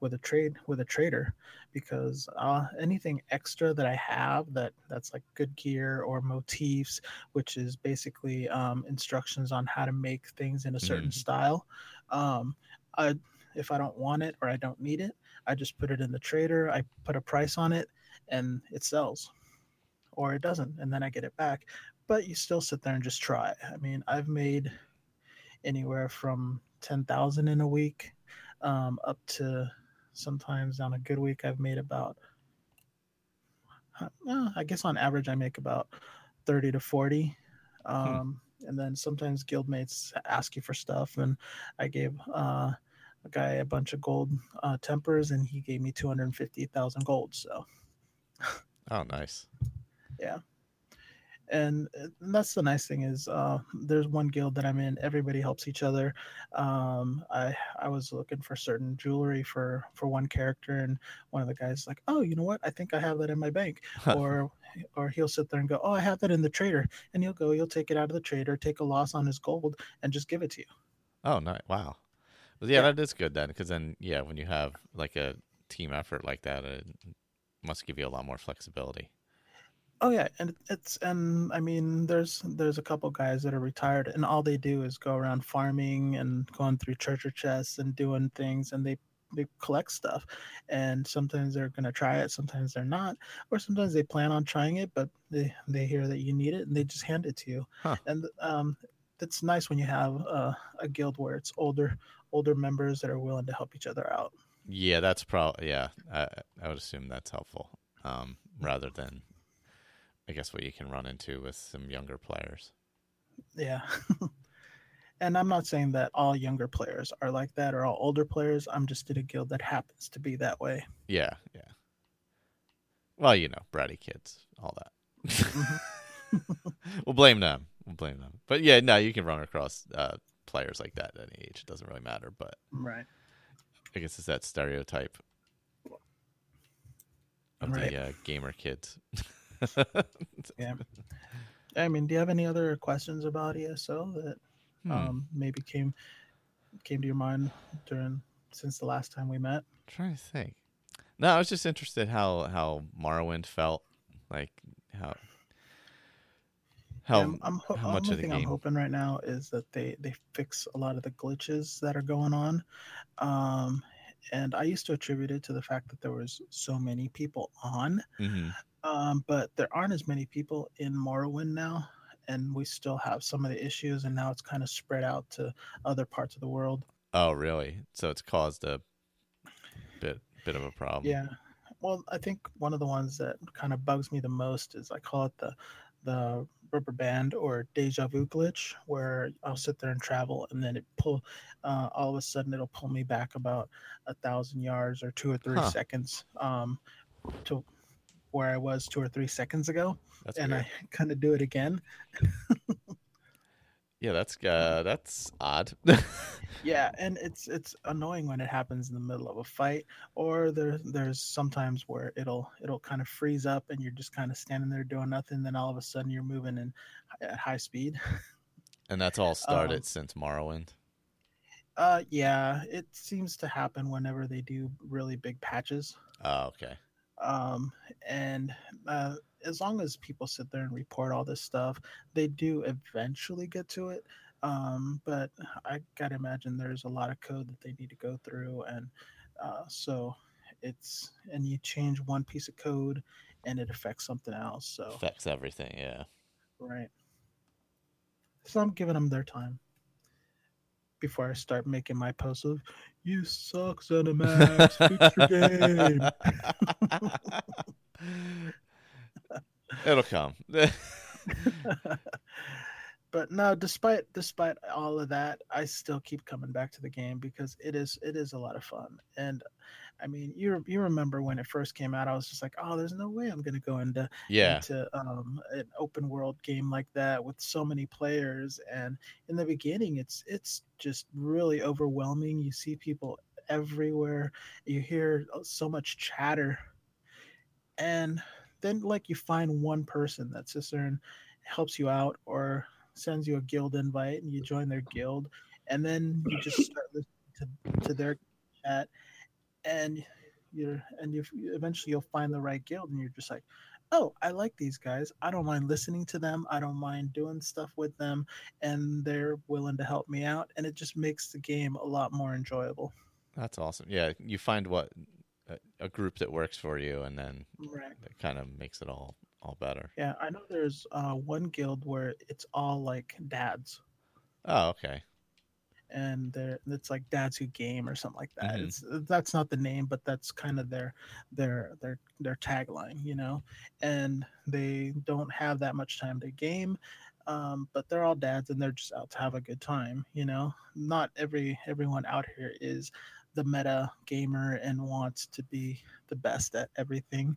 with a trade with a trader because uh, anything extra that I have that that's like good gear or motifs, which is basically um, instructions on how to make things in a certain Mhm. style. Um, I, if I don't want it or I don't need it, I just put it in the trader. I put a price on it, and it sells, or it doesn't, and then I get it back. But you still sit there and just try. I mean, I've made anywhere from ten thousand in a week um, up to sometimes on a good week I've made about uh, I guess on average I make about 30 to 40 um, and then sometimes guildmates ask you for stuff and I gave uh, a guy a bunch of gold uh, tempers and he gave me 250,000 gold so. Oh, nice. And uh, that's the nice thing is uh, there's one guild that I'm in. Everybody helps each other. Um, I I was looking for certain jewelry for for one character, and one of the guys like, oh, you know what? I think I have that in my bank. (laughs) or or he'll sit there and go, oh, I have that in the trader, and he'll go, he'll take it out of the trader, take a loss on his gold, and just give it to you. Oh, nice. Wow. Well, yeah, that is good then, because then, yeah, when you have like a team effort like that, it must give you a lot more flexibility. Oh yeah, and it's and I mean there's there's a couple guys that are retired and all they do is go around farming and going through treasure chests and doing things and they they collect stuff and sometimes they're going to try it sometimes they're not or sometimes they plan on trying it but they they hear that you need it and they just hand it to you Huh. and um it's nice when you have a, a guild where it's older older members that are willing to help each other out Yeah, that's probably yeah. I I would assume that's helpful, um, rather than, I guess, what you can run into with some younger players. Yeah. (laughs) and I'm not saying that all younger players are like that or all older players. I'm just in a guild that happens to be that way. Yeah, yeah. Well, you know, bratty kids, all that. (laughs) (laughs) we'll blame them. We'll blame them. But yeah, no, you can run across uh, players like that at any age. It doesn't really matter. But Right. I guess it's that stereotype of Right. the uh, gamer kids. (laughs) Yeah. I mean, do you have any other questions about ESO that Hmm. um, maybe came came to your mind during since the last time we met? I'm trying to think. No, I was just interested how how Morrowind felt, like how how I'm, I'm ho- how much of the thing I'm hoping right now is that they they fix a lot of the glitches that are going on. Um, and I used to attribute it to the fact that there was so many people on, Mhm. Um, but there aren't as many people in Morrowind now, and we still have some of the issues. And now it's kind of spread out to other parts of the world. Oh, really? So it's caused a bit bit of a problem. Yeah. Well, I think one of the ones that kind of bugs me the most is I call it the the rubber band or deja vu glitch, where I'll sit there and travel, and then it pull, uh, all of a sudden it'll pull me back about a thousand yards or two or three Huh. seconds, um, to where I was two or three seconds ago, That's and weird. I kind (laughs) of do it again. (laughs) Yeah, that's uh, that's odd. (laughs) Yeah, and it's it's annoying when it happens in the middle of a fight, or there there's sometimes where it'll it'll kind of freeze up and you're just kind of standing there doing nothing. Then all of a sudden you're moving in at high speed. and that's all started Um, since Morrowind. Uh, yeah, it seems to happen whenever they do really big patches. Oh, okay. Um, and uh, as long as people sit there and report all this stuff, they do eventually get to it. Um, but I gotta imagine there's a lot of code that they need to go through, and uh, so it's and you change one piece of code, and it affects something else. So Affects everything. Yeah. right. So I'm giving them their time before I start making my post of "You suck, Zenimax, fix your game." (laughs) It'll come. (laughs) but no despite despite all of that i still keep coming back to the game because it is it is a lot of fun and i mean you you remember when it first came out i was just like oh there's no way i'm going to go into yeah. into um, an open world game like that with so many players and in the beginning it's it's just really overwhelming you see people everywhere you hear so much chatter and then like you find one person that and helps you out or sends you a guild invite and you join their guild and then you just start listening to, to their chat and you're and you eventually you'll find the right guild and you're just like oh i like these guys i don't mind listening to them i don't mind doing stuff with them and they're willing to help me out and it just makes the game a lot more enjoyable That's awesome. Yeah, you find what a, group that works for you, and then right that kind of makes it all all better. yeah i know there's uh, one guild where it's all like dads Oh, okay. And they're it's like dads who game or something like that. Mhm. it's that's not the name but that's kind of their their their their tagline you know? And they don't have that much time to game um, but they're all dads and they're just out to have a good time you know? Not every everyone out here is the meta gamer and wants to be the best at everything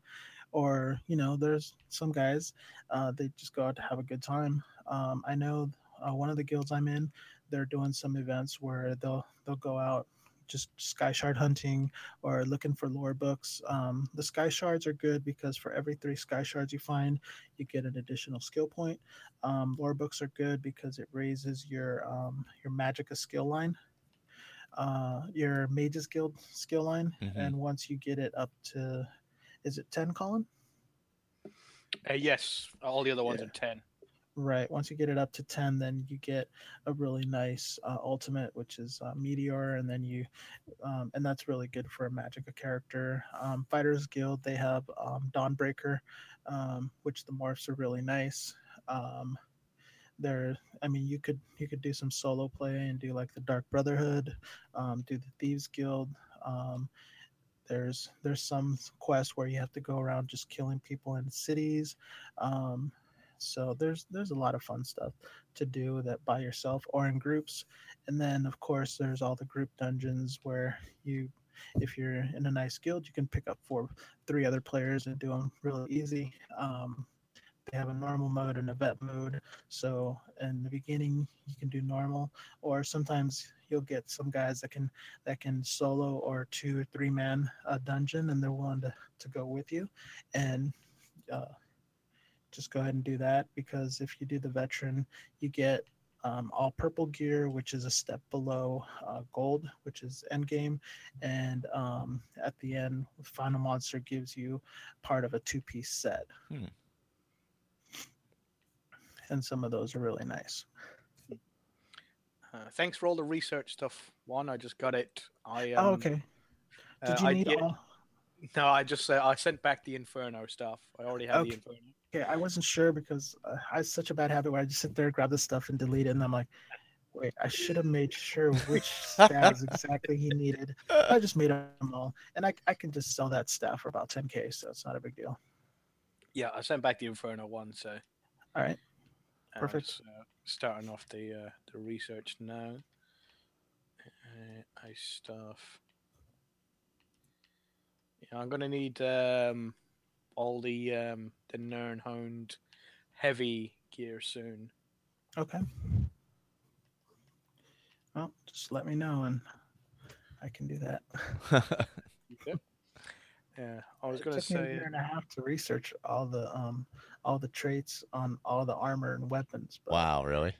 or you know there's some guys uh, they just go out to have a good time. Um, i know uh, one of the guilds i'm in they're doing some events where they'll they'll go out just sky shard hunting or looking for lore books. Um, the sky shards are good because for every three sky shards you find, you get an additional skill point. Um, lore books are good because it raises your um, your magicka skill line, uh, your mages guild skill line, Mhm. and once you get it up to, is it ten, Colin? Uh, yes, all the other ones Yeah. are ten. Right. Once you get it up to 10, then you get a really nice uh, ultimate, which is uh, Meteor. And then you, um, and that's really good for a Magicka character. Um, Fighters Guild, they have um, Dawnbreaker, um, which the morphs are really nice. Um, they're, I mean, you could you could do some solo play and do like the Dark Brotherhood, um, do the Thieves Guild. There's there's some quests where you have to go around just killing people in cities. Um, so there's there's a lot of fun stuff to do that by yourself or in groups. And then of course there's all the group dungeons where you if you're in a nice guild you can pick up four three other players and do them really easy. Um, they have a normal mode and a vet mode. So in the beginning you can do normal or sometimes you'll get some guys that can that can solo or two or three man a dungeon, and they're willing to to go with you, and uh, just go ahead and do that because if you do the veteran, you get um, all purple gear, which is a step below uh, gold, which is end game, and um, at the end, final monster gives you part of a two piece set. Hmm. And some of those are really nice. Uh, thanks for all the research stuff. One, I just got it. I oh, um, okay. uh, Did you I need did- all? No, I just uh, I sent back the Inferno stuff. I already have Okay. the Inferno. Okay, I wasn't sure because uh, I have such a bad habit where I just sit there, grab the stuff, and delete it, and I'm like, wait, I should have made sure which staffs exactly he needed. I just made them all, and I I can just sell that staff for about 10k, so it's not a big deal. Yeah, I sent back the Inferno one, so All right. Perfect. just, uh, starting off the uh, the research now. Uh, ice stuff. Yeah, I'm gonna need um, all the um, the Nernhound heavy gear soon. Okay. Well, just let me know, and I can do that. Yeah, I was It gonna took me a year and a half to research all the um all the traits on all the armor and weapons. But wow, really?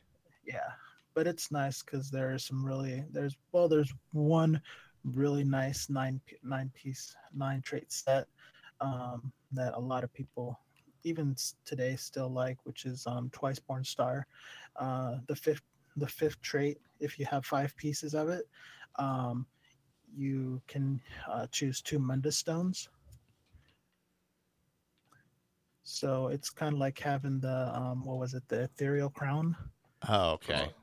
yeah but it's nice because there are some really there's well there's one really nice nine nine piece nine trait set um, that a lot of people even today still like which is um, twice born star uh, the fifth the fifth trait if you have five pieces of it um, you can uh, choose two mundus stones so it's kind of like having the um, what was it the ethereal crown Oh, okay.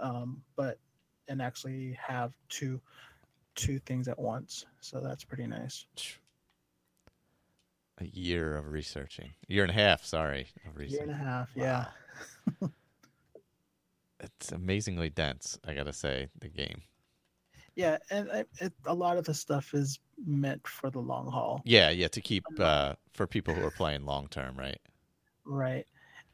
um, but and actually have two two things at once. So that's pretty nice. A year of researching. A year and a half, sorry, Year and a half, yeah. It's amazingly dense, I gotta say, the game. Yeah, and it, it, a lot of the stuff is meant for the long haul, Yeah, yeah, to keep uh for people who are playing long term, right? right?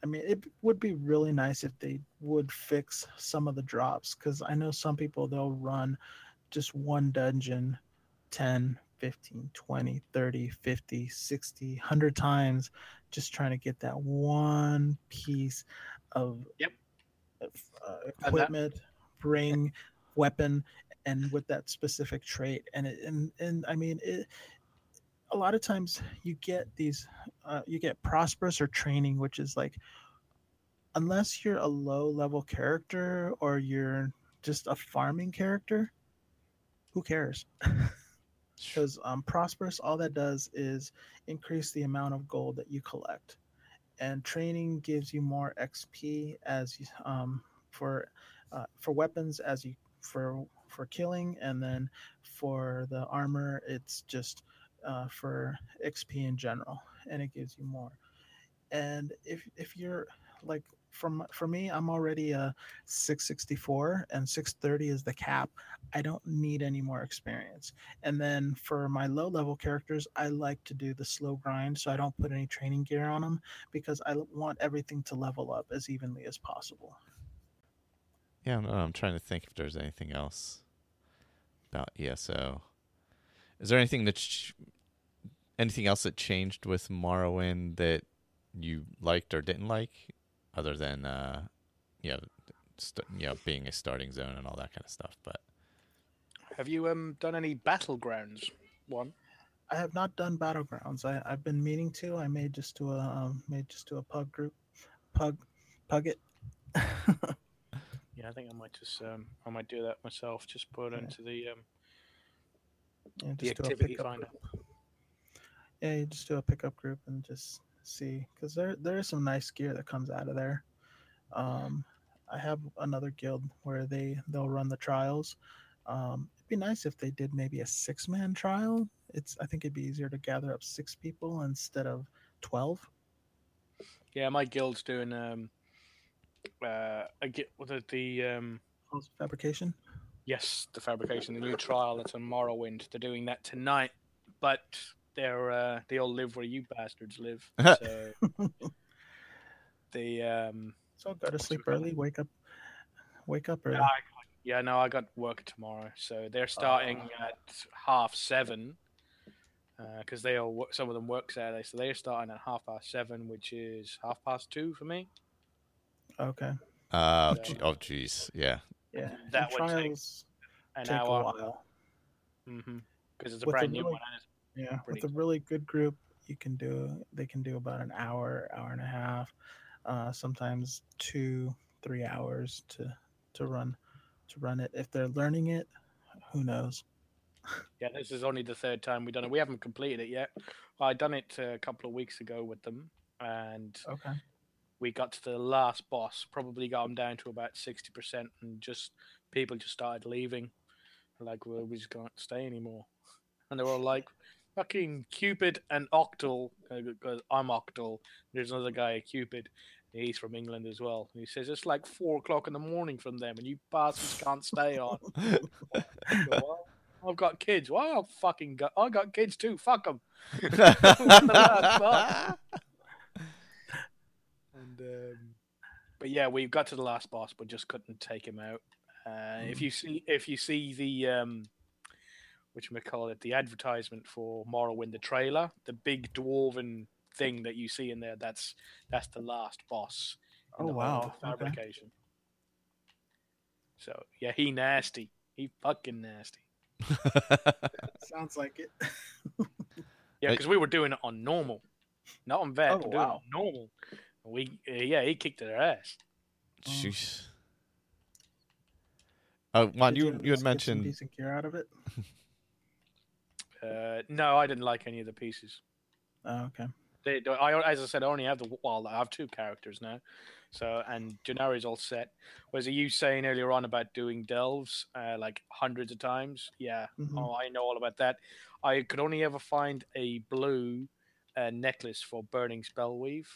I mean, it would be really nice if they would fix some of the drops because I know some people they'll run just one dungeon 10, 15, 20, 30, 50, 60, 100 times just trying to get that one piece of Yep. uh, equipment, ring, weapon, and with that specific trait. And it, and and I mean it. A lot of times you get these, uh, you get prosperous or training, which is like, unless you're a low level character or you're just a farming character, who cares? (laughs) because um, prosperous all that does is increase the amount of gold that you collect. And training gives you more xp as um, for uh, for weapons as you for for killing and then for the armor it's just uh, for xp in general and it gives you more. And if if you're like from for me i'm already a 664 and 630 is the cap i don't need any more experience and then for my low level characters, I like to do the slow grind so I don't put any training gear on them because I want everything to level up as evenly as possible. Yeah, I'm, I'm trying to think if there's anything else about ESO. Is there anything that ch- anything else that changed with Morrowind that you liked or didn't like, other than uh, you know, st- you know, being a starting zone and all that kind of stuff? But Have you um done any battlegrounds? One. I have not done battlegrounds. I, I've been meaning to. I may just do a um, may just do a pug group, pug, pug it. (laughs) Yeah, I think I might just um I might do that myself. Just put it Yeah. into the um Yeah, the just do a activity finder. group. Yeah, you just do a pickup group and just see because there there is some nice gear that comes out of there. Um, I have another guild where they they'll run the trials. Um, it'd be nice if they did maybe a six man trial. It's I think it'd be easier to gather up six people instead of twelve. Yeah, my guild's doing um uh I get the, the um Fabrication. yes the fabrication the new trial that's on Morrowind. They're doing that tonight, but they're uh they all live where you bastards live. (laughs) so they um So go to What's it sleep called? early, wake up, wake up early. I, Yeah, no, I got work tomorrow, so they're starting at half seven. Because they all work, some of them work Saturday, so they're starting at half past seven, which is half past two for me. Okay. Uh, Yeah. gee- oh, jeez. Yeah. Yeah. That and would take An take a hour, while. because it's a With brand new one. And it's, Yeah, with a really good group, you can do. They can do about an hour, hour and a half, uh, sometimes two, three hours to to run to run it. If they're learning it, who knows? yeah, this is only the third time we've done it. We haven't completed it yet. I done it a couple of weeks ago with them, and Okay. we got to the last boss. Probably got them down to about sixty percent, and just people just started leaving. Like, well, we just can't stay anymore. And they were all like, "Fucking Cupid and Octal," because I'm Octal. There's another guy, Cupid. He's from England as well. And he says it's like four o'clock in the morning from them, and you bastards can't stay on. (laughs) Go, "Well, I've got kids. Well, fucking got. I got kids too. Fuck them. (laughs) And um, but yeah, we got to the last boss, but just couldn't take him out. Uh, If you see, if you see the um, which we call it, the advertisement for Morrowind, the trailer, the big dwarven thing that you see in there, that's that's the last boss. in Oh, the whole wow. Okay. Fabrication. So yeah, he nasty. He fucking nasty. Sounds like it. (laughs) Yeah, because we were doing it on normal, not on vet. Oh, we're doing it wow. on normal. We uh, yeah, he kicked their ass. Jeez. Oh, Juan, Did you you had least get some mentioned decent gear out of it. (laughs) Uh, no, I didn't like any of the pieces. Oh, okay. They, I, as I said, I only have the well, I have two characters now. So and Janari's all set. Was it you saying earlier on about doing delves uh, like hundreds of times? Yeah, Mhm. oh, I know all about that. I could only ever find a blue uh, necklace for burning spellweave,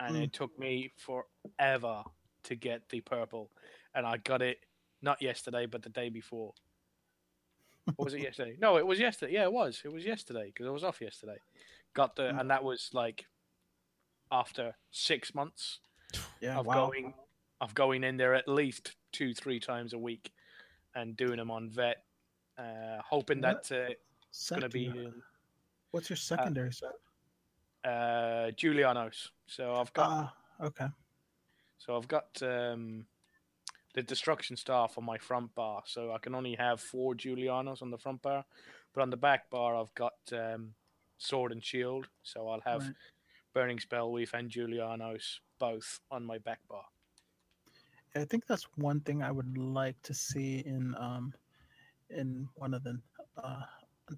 and Mm. it took me forever to get the purple, and I got it not yesterday, but the day before. Or was it yesterday? No, it was yesterday. Yeah, it was. It was yesterday because I was off yesterday. Got the, and that was like after six months (sighs) Yeah. of wow. going of going in there at least two three times a week and doing them on vet uh hoping What that uh, it's going to be you- What's your secondary set? uh Julianos so I've got Ah, okay. so I've got um the destruction staff on my front bar so I can only have four Julianos on the front bar but on the back bar I've got um sword and shield so I'll have Right. burning spellweave and Julianos both on my back bar I think that's one thing I would like to see in um in one of the uh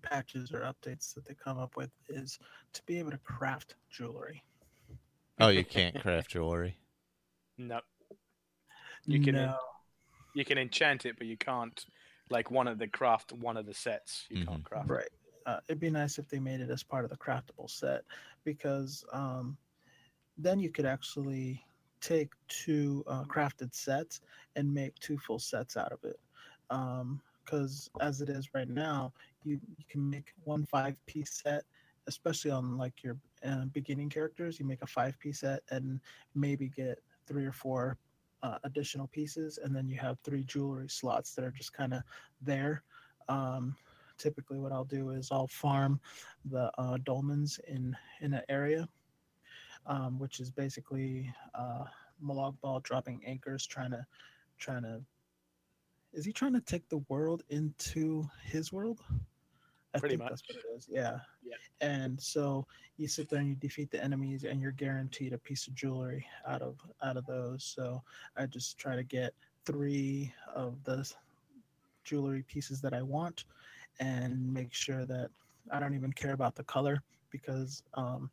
patches or updates that they come up with is to be able to craft jewelry. Oh, you can't craft jewelry. (laughs) no You can- no, you can enchant it, but you can't like one of the craft one of the sets. You can't Mhm. craft. right. Uh, it'd be nice if they made it as part of the craftable set because um, then you could actually take two uh, crafted sets and make two full sets out of it. Because as it is right now, you, you can make one five piece set, especially on like your uh, beginning characters. You make a five piece set and maybe get three or four uh, additional pieces, and then you have three jewelry slots that are just kind of there. Um, typically what I'll do is I'll farm the uh, dolmens in in an area, um, which is basically uh, Molag Bal dropping anchors, trying to trying to. Is he trying to take the world into his world? I Pretty think that's much. what it is. Yeah. Yeah. And so you sit there and you defeat the enemies, and you're guaranteed a piece of jewelry out of out of those. So I just try to get three of the jewelry pieces that I want and make sure that I don't even care about the color because um,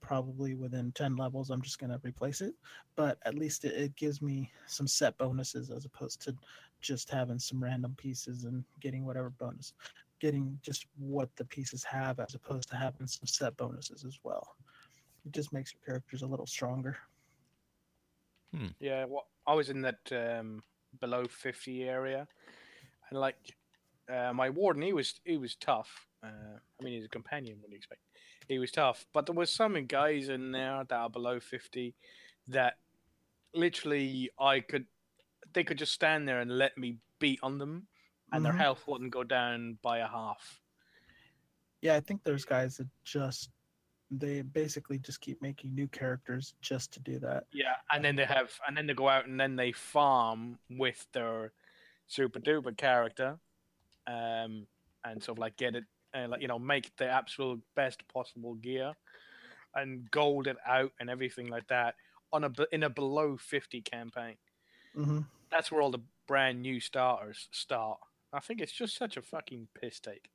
probably within 10 levels I'm just going to replace it. But at least it, it gives me some set bonuses as opposed to just having some random pieces and getting whatever bonus, getting just what the pieces have as opposed to having some set bonuses as well. It just makes your characters a little stronger. Yeah, well, I was in that um, below fifty area, and like uh, my warden, he was he was tough. Uh, I mean, he's a companion. What do you expect? He was tough, but there was some guys in there that are below fifty that literally I could they could just stand there and let me beat on them, and their Mhm. health wouldn't go down by a half. Yeah, I think there's guys that just they basically just keep making new characters just to do that. Yeah, and then they have, and then they go out and then they farm with their super duper character, um, and sort of like get it, uh, like you know, make the absolute best possible gear, and gold it out and everything like that on a in a below fifty campaign. hmm That's where all the brand new starters start. I think it's just such a fucking piss take.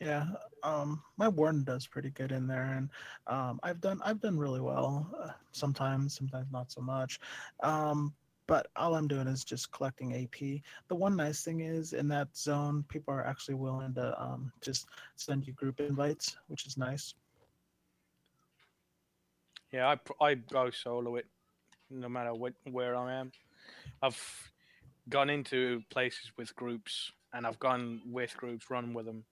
Yeah, um, my warden does pretty good in there, and um, I've done I've done really well. Uh, sometimes, sometimes not so much. Um, but all I'm doing is just collecting AP. The one nice thing is in that zone, people are actually willing to um, just send you group invites, which is nice. Yeah, I I go solo it, no matter what where I am. I've gone into places with groups, and I've gone with groups, run with them,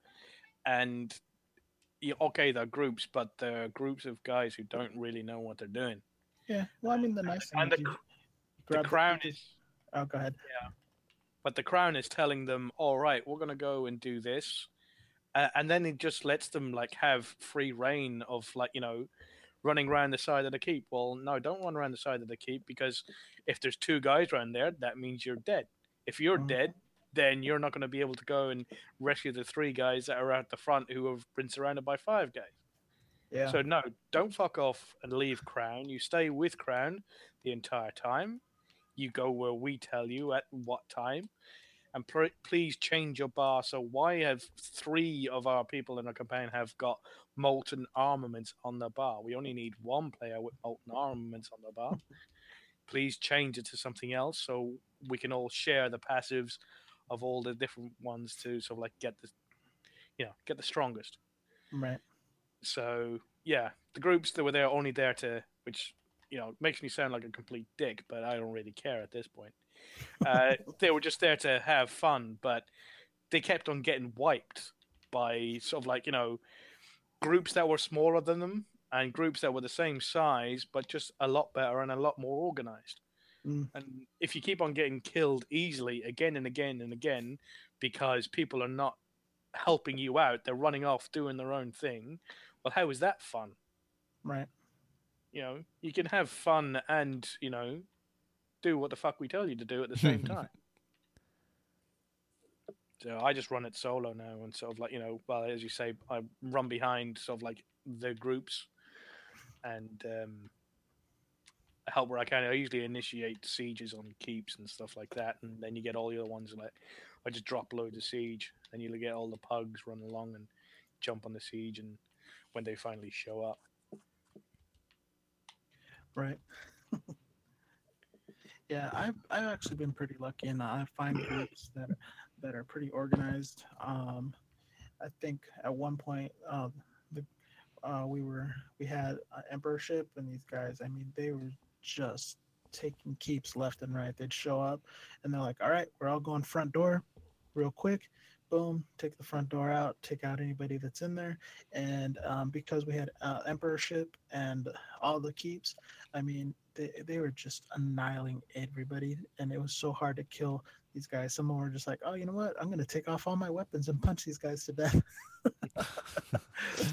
and yeah, okay, they're groups, but they're groups of guys who don't really know what they're doing. Yeah. Well, I mean, the nice thing And the, the crown is, Oh, go ahead. Yeah, but the crown is telling them, all right, we're gonna go and do this, uh, and then it just lets them like have free reign of like you know running around the side of the keep. Well, no, don't run around the side of the keep because if there's two guys around there, that means you're dead. If you're Mhm. dead, then you're not going to be able to go and rescue the three guys that are at the front who have been surrounded by five guys. Yeah. So no, don't fuck off and leave Crown. You stay with Crown the entire time. You go where we tell you at what time, and pr- please change your bar. So why have three of our people in our campaign have got molten armaments on the bar? We only need one player with molten armaments on the bar. please change it to something else so we can all share the passives of all the different ones to sort of like get the, you know, get the strongest. right. So yeah, the groups that were there only there to, which you know makes me sound like a complete dick, but I don't really care at this point. Uh, they were just there to have fun, but they kept on getting wiped by sort of like you know groups that were smaller than them and groups that were the same size but just a lot better and a lot more organized. Mm. And if you keep on getting killed easily again and again and again because people are not helping you out, they're running off doing their own thing. Well, how is that fun? Right. You know, you can have fun and, you know, do what the fuck we tell you to do at the same (laughs) time. So I just run it solo now and sort of like, you know, well, as you say, I run behind sort of like the groups and um, I help where I can. I usually initiate sieges on keeps and stuff like that, and then you get all the other ones. Like I just drop loads of siege, and you get all the pugs run along and jump on the siege, and when they finally show up, Right. (laughs) yeah, I've I've actually been pretty lucky, and I find groups that that are pretty organized. Um, I think at one point, um, the uh, we were we had uh, emperorship, and these guys, I mean, they were just taking keeps left and right. They'd show up, and they're like, "All right, we're all going front door, real quick." Boom, take the front door out, take out anybody that's in there, and um, because we had uh, emperorship and all the keeps, I mean, they, they were just annihilating everybody, and it was so hard to kill these guys. Some of them were just like, oh, you know what? I'm going to take off all my weapons and punch these guys to death. (laughs) (laughs)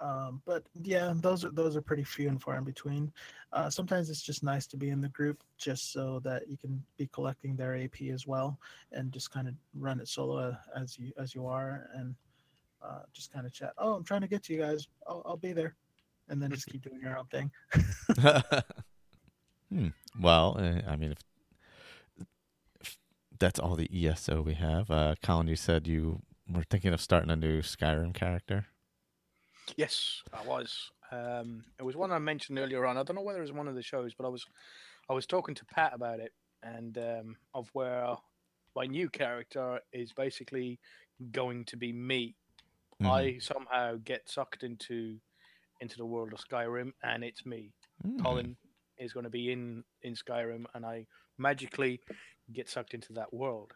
um, but yeah, those are those are pretty few and far in between. Uh, sometimes it's just nice to be in the group, just so that you can be collecting their AP as well, and just kind of run it solo as you as you are, and uh, just kind of chat. Oh, I'm trying to get to you guys. I'll, I'll be there and then just (laughs) keep doing your own thing. (laughs) hmm. Well, uh, I mean, if, if that's all the ESO we have, uh, Colin, you said you were thinking of starting a new Skyrim character. yes, I was. Um, it was one I mentioned earlier on. I don't know whether it was one of the shows, but I was, I was talking to Pat about it, and um, of where my new character is basically going to be me. Mhm. I somehow get sucked into into the world of Skyrim, and it's me. Mm. Colin is going to be in in Skyrim, and I magically get sucked into that world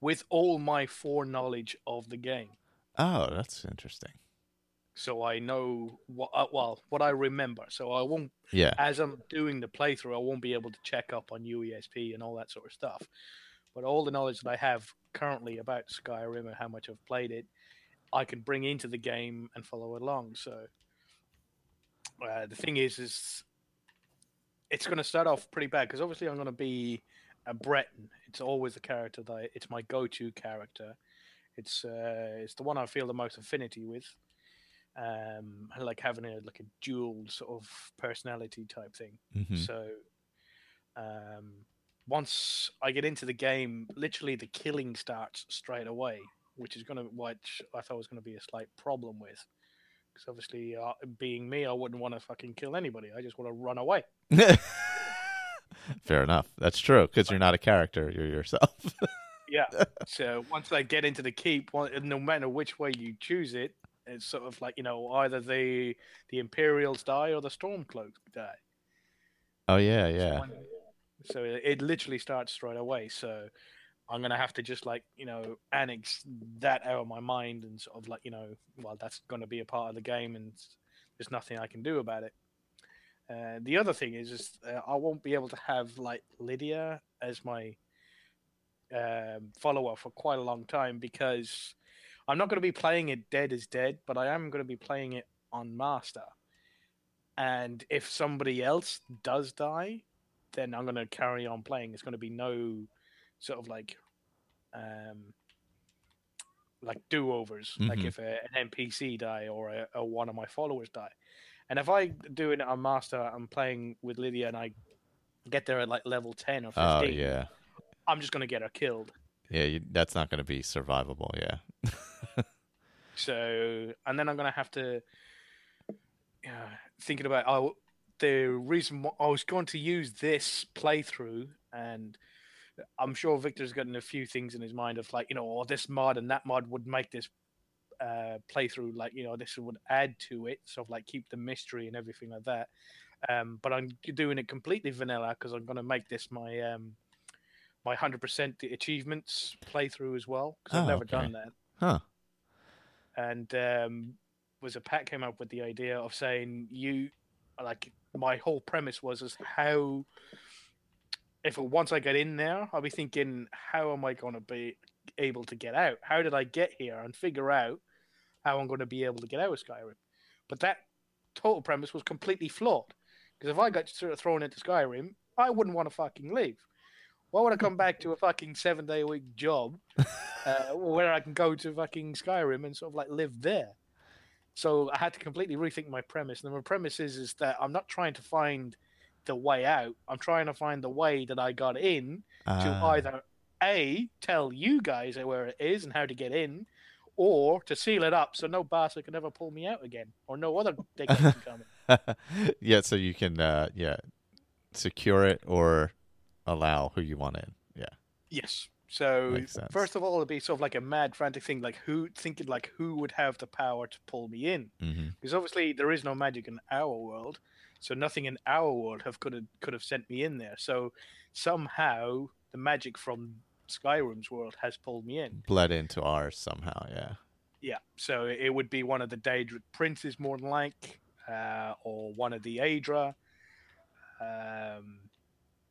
with all my foreknowledge of the game. Oh, that's interesting. so I know what uh, well what I remember. So I won't Yeah. as I'm doing the playthrough, I won't be able to check up on UESP and all that sort of stuff. But all the knowledge that I have currently about Skyrim and how much I've played it, I can bring into the game and follow along. So uh, the thing is, is it's going to start off pretty bad because obviously I'm going to be a Breton. It's always the character that I, it's my go-to character. It's uh, it's the one I feel the most affinity with. Um, I like having a like a dual sort of personality type thing. Mhm. So um, once I get into the game, literally the killing starts straight away, which is gonna which I thought was gonna be a slight problem with. Because obviously, uh, being me, I wouldn't want to fucking kill anybody. I just want to run away. (laughs) Fair enough. That's true because you're not a character. You're yourself. (laughs) Yeah. so once they get into the keep, no matter which way you choose it, it's sort of like you know either the the Imperials die or the Stormcloaks die. oh yeah, yeah. when- So it, it literally starts straight away. So I'm gonna have to just like you know annex that out of my mind and sort of like you know well that's gonna be a part of the game and there's nothing I can do about it. Uh, the other thing is, is uh, I won't be able to have like Lydia as my um, follower for quite a long time because I'm not going to be playing it dead as dead, but I am going to be playing it on master. And if somebody else does die, then I'm going to carry on playing. It's going to be no sort of like um like do overs. Like Mhm. if a, an NPC die or a, a one of my followers die. And if I do it on master, I'm playing with Lydia and I get there at like level ten or Oh fifteen. yeah, I'm just to get her killed. yeah. You, that's not to be survivable. Yeah. (laughs) So, and then I'm gonna have to, yeah, thinking about oh, the reason why I was going to use this playthrough, and I'm sure Victor's gotten a few things in his mind of like, you know, oh, this mod and that mod would make this uh, playthrough like, you know, this would add to it, sort of like keep the mystery and everything like that. Um, but I'm doing it completely vanilla because I'm gonna make this my um my hundred percent achievements playthrough as well because I've Oh, never okay. done that Huh. and um, was a Pat came up with the idea of saying you like my whole premise was is how if once I get in there, I'll be thinking how am I going to be able to get out? How did I get here and figure out how I'm going to be able to get out of Skyrim? But that total premise was completely flawed because if I got sort of thrown into Skyrim, I wouldn't want to fucking leave. Why would I come back to a fucking seven day a week job (laughs) uh, where I can go to fucking Skyrim and sort of like live there? So I had to completely rethink my premise. And my premise is, is that I'm not trying to find the way out. I'm trying to find the way that I got in to Ah. either A, tell you guys where it is and how to get in, or to seal it up so no bastard can ever pull me out again, or no other dickhead can come in. (laughs) yeah, so you can uh yeah secure it or allow who you want in. Yeah. Yes. So first of all, it'd be sort of like a mad, frantic thing, like who thinking like who would have the power to pull me in? Mm-hmm. Because obviously there is no magic in our world, so nothing in our world have could have could have sent me in there. So somehow the magic from Skyrim's world has pulled me in. Bled into ours somehow. Yeah. Yeah, so it would be one of the Daedric princes, more than like, uh, or one of the Aedra. Um,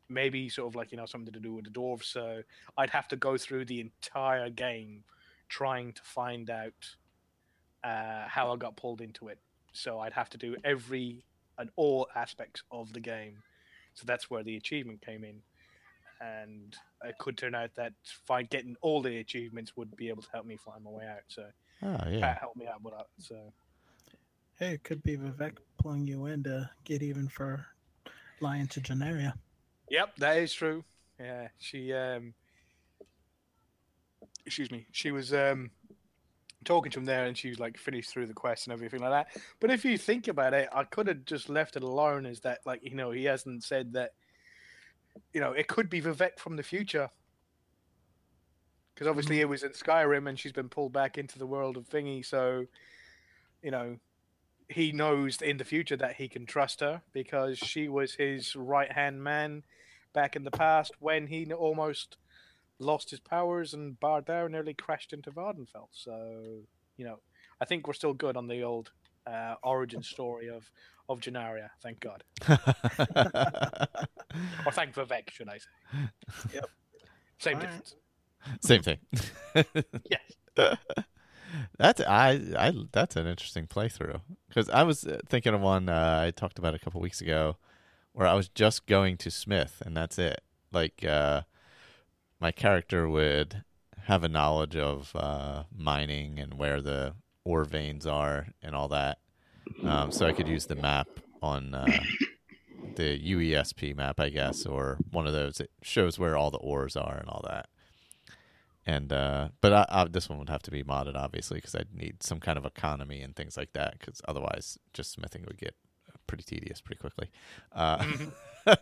maybe sort of like you know something to do with the dwarves. So I'd have to go through the entire game trying to find out uh, how I got pulled into it. So I'd have to do every and all aspects of the game. So that's where the achievement came in, and it could turn out that find getting all the achievements would be able to help me find my way out. So. Oh Pat yeah. helped me out with that. So Hey, it could be Vivec pulling you in to get even for lying to Genaria. Yep, that is true. Yeah, she um excuse me, she was um talking to him there and she was like finished through the quest and everything like that. But if you think about it, I could have just left it alone Is that like, you know, he hasn't said that you know, it could be Vivec from the future. Because obviously mm. it was in Skyrim and she's been pulled back into the world of Thingy, so you know, he knows in the future that he can trust her because she was his right hand man back in the past when he almost lost his powers and Baar Dau nearly crashed into Vvardenfell. So, you know, I think we're still good on the old uh, origin (laughs) story of of Genaria. Thank God, (laughs) or thank Vivec, should I say? Yep. Same All right. difference. Same thing. (laughs) Yes. That's I I that's an interesting playthrough because I was uh, thinking of one uh, I talked about a couple weeks ago where I was just going to Smith and that's it. Like uh, my character would have a knowledge of uh, mining and where the ore veins are and all that, um, so I could use the map on uh, the UESP map, I guess, or one of those. That shows where all the ores are and all that. And uh but I, I, this one would have to be modded obviously because i'd need some kind of economy and things like that because otherwise just smithing would get pretty tedious pretty quickly. Uh, (laughs)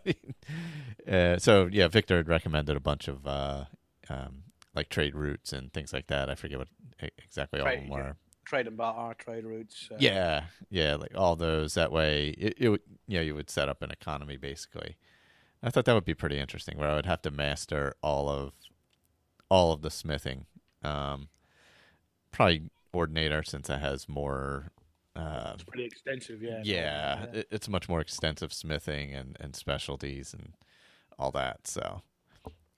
uh so yeah victor had recommended a bunch of uh um like trade routes and things like that. I forget what exactly all of them Trade, yeah. were. Trade and bar, trade routes. Uh, yeah yeah like all those. That way it, it would you know you would set up an economy basically. I thought that would be pretty interesting where i would have to master all of all of the smithing. Um probably ordinator since it has more uh It's pretty extensive. Yeah. yeah, it, it's much more extensive smithing and and specialties and all that so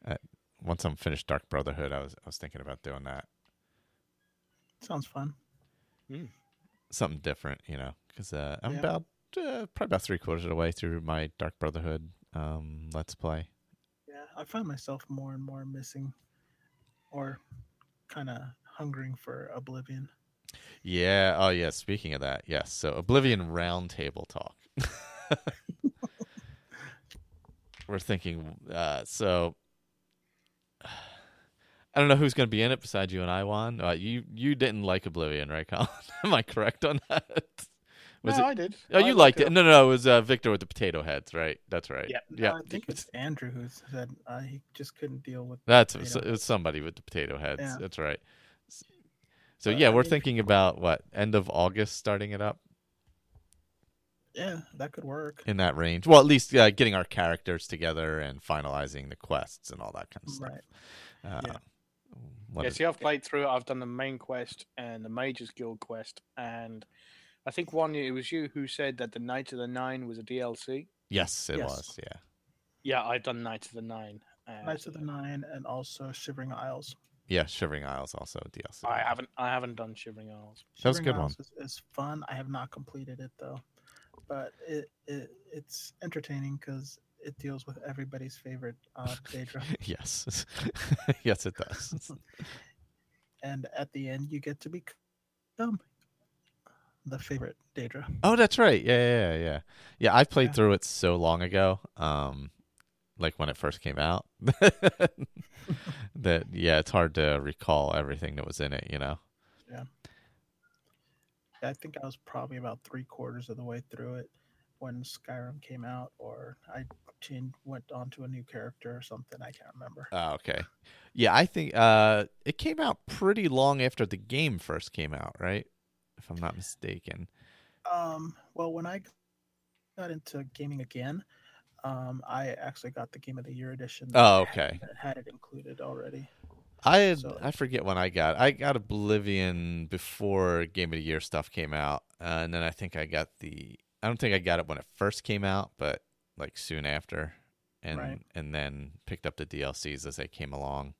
uh, once i'm finished dark brotherhood i was i was thinking about doing that Sounds fun. something different, you know, because uh, I'm Yeah. about uh, probably about three quarters of the way through my Dark Brotherhood um, Let's Play. Yeah, I find myself more and more missing, or kind of hungering for Oblivion. Yeah. Oh, yeah. Speaking of that, yes. So Oblivion Roundtable talk. (laughs) We're thinking. Uh, so (sighs) I don't know who's going to be in it besides you and Iwan. Uh, you you didn't like Oblivion, right, Colin? (laughs) Am I correct on that? Was no, it? I did. Oh, you I liked it. No, no, no. It was uh, Victor with the potato heads, right? That's right. Yeah. Yeah. I think it's Andrew who said uh, he just couldn't deal with. That's it was somebody with the potato heads. Yeah. That's right. S- So yeah, I we're thinking about what end of August starting it up Yeah, that could work. in that range. Well, at least uh, getting our characters together and finalizing the quests and all that kind of stuff. Right. Uh, Yeah. what yeah, is- see, I've played through it. I've done the main quest and the Mages Guild quest, and I think one it was you who said that the Knights of the Nine was a DLC. yes, it Yes. was. Yeah. Yeah, I've done Knights of the Nine. Uh, Knights of the Nine and also Shivering Isles. Yeah, Shivering Isles also DLC. I haven't, I haven't done Shivering Isles. That was a Shivering good one. Isles Is, is fun. I have not completed it though, but it, it it's entertaining because it deals with everybody's favorite uh, (laughs) Daedra. yes. (laughs) yes, it does. (laughs) and at the end, you get to become the favorite Daedra. Oh, that's right. Yeah, yeah, yeah, yeah. Yeah, I played Yeah. through it so long ago. Um, like when it first came out. (laughs) that yeah, it's hard to recall everything that was in it. You know. Yeah. I think I was probably about three quarters of the way through it when Skyrim came out, or I changed, went on to a new character or something. I can't remember. Oh, okay. Yeah, I think uh, it came out pretty long after the game first came out, right? If I'm not mistaken. Um, well, when I got into gaming again, um, I actually got the Game of the Year edition. that Oh, had- okay. That had it included already. I had, So- I forget when I got I got Oblivion before Game of the Year stuff came out, uh, and then I think I got the I don't think I got it when it first came out, but like soon after, and Right. and then picked up the DLCs as they came along.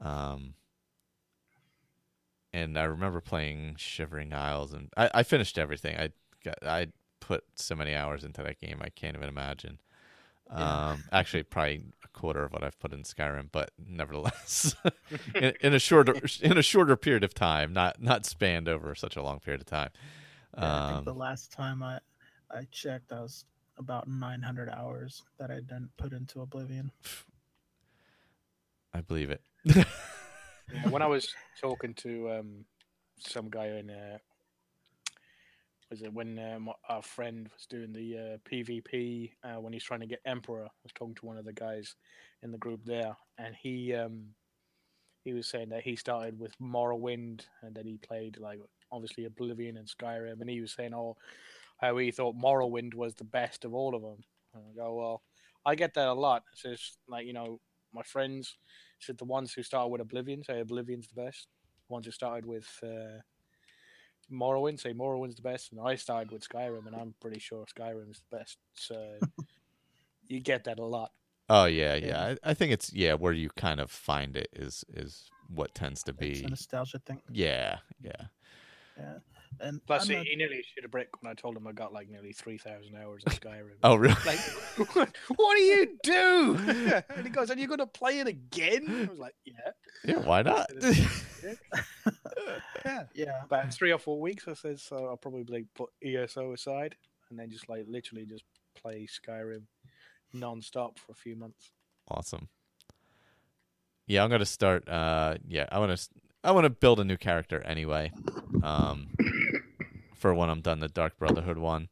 Um, and I remember playing Shivering Isles, and I, I finished everything. I got I put so many hours into that game, I can't even imagine. Yeah. Um, actually, probably a quarter of what I've put in Skyrim, but nevertheless, (laughs) in, in a shorter (laughs) in a shorter period of time, not not spanned over such a long period of time. Yeah, I think the Um, last time I I checked, I was about 900 hours that I didn't put into Oblivion. I believe it. Yeah, when I (laughs) was talking to um, some guy in, uh, was it when um, our friend was doing the uh, PvP uh, when he's trying to get Emperor? I was talking to one of the guys in the group there, and he um, he was saying that he started with Morrowind and then he played like obviously Oblivion and Skyrim, and he was saying, oh, how he thought Morrowind was the best of all of them. And I go, well, I get that a lot. It's just like you know, my friends said the ones who started with Oblivion say Oblivion's the best. The ones who started with uh, Morrowind, say Morrowind's the best, and I started with Skyrim, and I'm pretty sure Skyrim's the best. So (laughs) you get that a lot. Oh yeah, yeah. I, I think it's yeah where you kind of find it is is what tends to It's be. a nostalgia thing. Yeah, yeah. Yeah. And Plus, he, not- he nearly shit a brick when I told him I got like nearly three thousand hours of Skyrim. Oh really? like, (laughs) what, what do you do? (laughs) and he goes, "Are you going to play it again?" I was like, "Yeah, yeah. Why not? (laughs) yeah." yeah. About three or four weeks, I said, so I'll probably like, put ESO aside and then just like literally just play Skyrim non-stop for a few months. awesome. Yeah, I'm gonna start. Uh, yeah, I want to. I want to build a new character anyway. Um, for when I'm done the Dark Brotherhood one.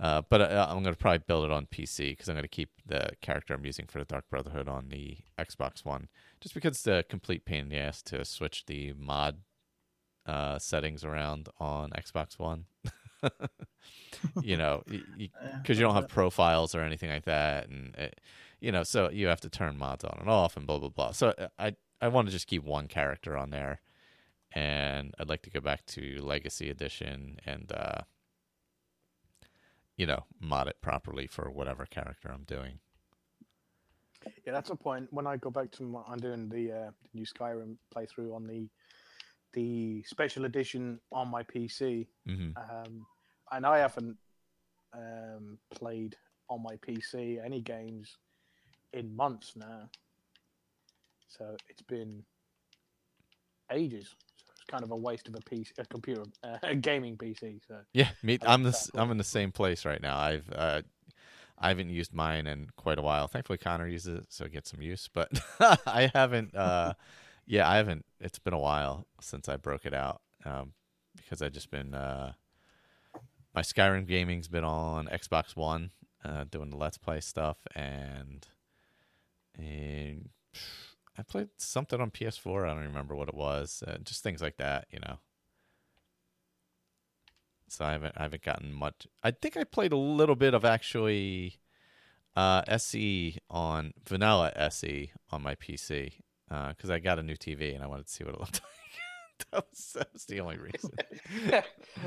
Uh, but uh, I'm gonna probably build it on PC because I'm gonna keep the character I'm using for the Dark Brotherhood on the Xbox One, just because it's a complete pain in the ass to switch the mod uh, settings around on Xbox One. (laughs) you know, because (laughs) you don't have profiles or anything like that, and it, you know, so you have to turn mods on and off and blah blah blah. So uh, I I want to just keep one character on there, and I'd like to go back to Legacy Edition and uh, you know mod it properly for whatever character I'm doing. Yeah, that's a point. When I go back to I'm doing the uh, new Skyrim playthrough on the the special edition on my PC, hmm um, and I haven't um, played on my PC any games in months now. So it's been ages. Kind of a waste of a PC, a computer, uh, (laughs) a gaming PC. So Yeah, me. I'm the I'm in the same place right now. I've uh, I haven't used mine in quite a while. Thankfully, Connor uses it, so I get some use. But (laughs) I haven't. Uh, (laughs) yeah, I haven't. It's been a while since I broke it out um, because I've just been uh, my Skyrim gaming's been on Xbox One, uh, doing the Let's Play stuff, and and I played something on PS4. I don't remember what it was. Uh, just things like that, you know. So I haven't I haven't gotten much. I think I played a little bit of actually uh, SE on vanilla SE on my PC because I got a new TV and I wanted to see what it looked (laughs) like. that, was, that was the only reason.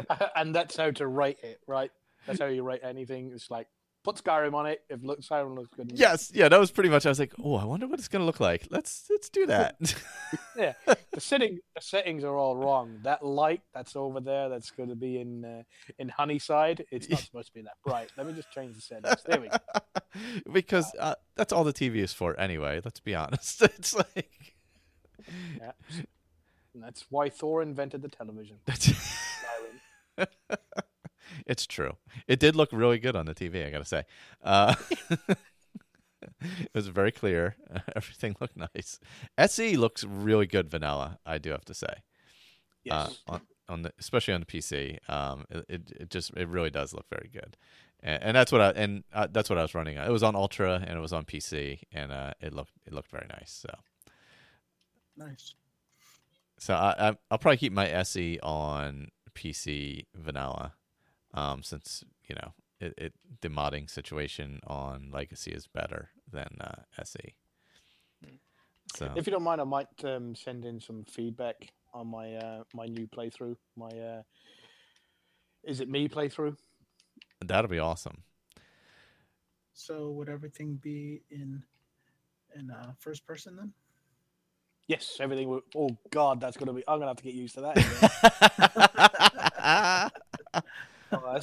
(laughs) and that's how to rate it, right? That's how you rate anything. It's like put Skyrim on it. If look, Skyrim looks good, yes, yeah, that was pretty much. I was like, oh, I wonder what it's gonna look like. Let's let's do that. (laughs) yeah. The setting, the settings are all wrong. That light that's over there, that's going to be in uh, in Honeyside. It's not (laughs) supposed to be that bright. Let me just change the settings. There we go. (laughs) because uh, that's all the TV is for anyway. Let's be honest. It's like Yeah. And that's why Thor invented the television. that's. It's true. It did look really good on the TV. I gotta say, uh, (laughs) it was very clear. (laughs) Everything looked nice. SE looks really good vanilla. I do have to say, Yes. uh, on on the especially on the PC. Um, it, it it just it really does look very good, and, and that's what I and uh, that's what I was running. on. It was on Ultra and it was on PC, and uh, it looked it looked very nice. So. Nice. So I, I I'll probably keep my SE on PC vanilla, um, since you know it, it the modding situation on Legacy is better than uh, SE. So If you don't mind, I might um, send in some feedback on my uh, my new playthrough. My uh, is it me playthrough? that'll be awesome. So would everything be in in uh, first person then? Yes, everything. Will, oh God, that's gonna be. I'm gonna have to get used to that. (laughs) (laughs)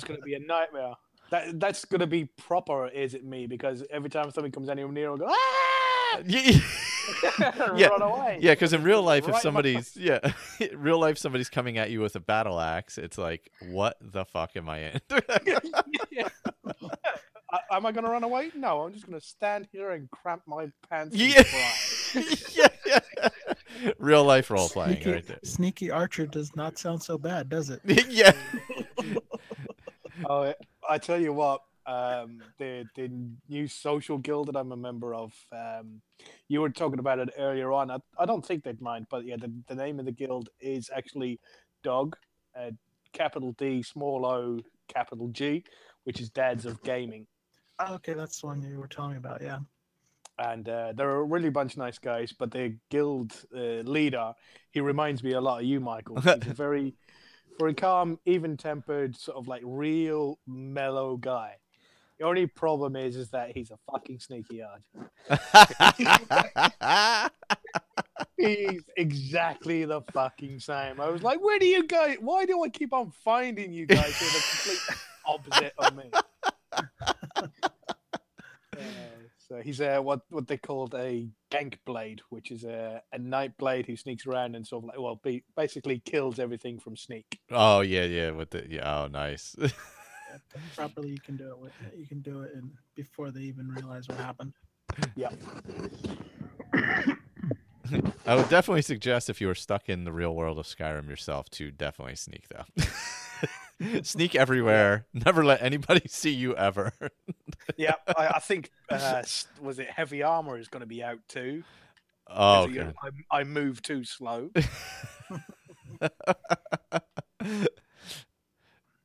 again. that's gonna be a nightmare. That that's gonna be proper. Is it me? Because every time something comes anywhere near, I'll go ah, yeah, (laughs) (laughs) Yeah. run away. yeah. Because in real life, Right if somebody's yeah, (laughs) in real life somebody's coming at you with a battle axe, it's like, what the fuck am I in? Yeah. Am I going to run away? No, I'm just going to stand here and cramp my pants. Yeah. yeah, yeah. Real life role playing Sneaky, right there. sneaky Archer does not sound so bad, does it? yeah. Oh, (laughs) I tell you what, um, the the new social guild that I'm a member of, um, you were talking about it earlier on. I, I don't think they'd mind, but yeah, the, the name of the guild is actually Dog, uh, capital D, small O, capital G, which is Dads of Gaming. Oh, okay, that's the one you were telling me about. Yeah. and uh, they're a really bunch of nice guys. But the guild uh, leader, he reminds me a lot of you, Michael. (laughs) He's a very, for a calm, even-tempered, sort of like real mellow guy. The only problem is, is that he's a fucking sneaky arch. (laughs) He's exactly the fucking same. I was like, where do you guys? Why do I keep on finding you guys who are the complete opposite of me? (laughs) Uh, so he's a what what they called a gank blade, which is a, a night blade who sneaks around and sort of like well, be, basically kills everything from sneak. oh yeah, yeah. With the yeah. Oh, nice. Yeah, (laughs) properly, you can do it with you can do it and before they even realize what happened. Yeah. I would definitely suggest if you were stuck in the real world of Skyrim yourself to definitely sneak though. (laughs) (laughs) sneak everywhere. Never let anybody (laughs) see you ever. (laughs) Yeah, I, I think uh, was it heavy armor is going to be out too. oh, you okay. I, I move too slow.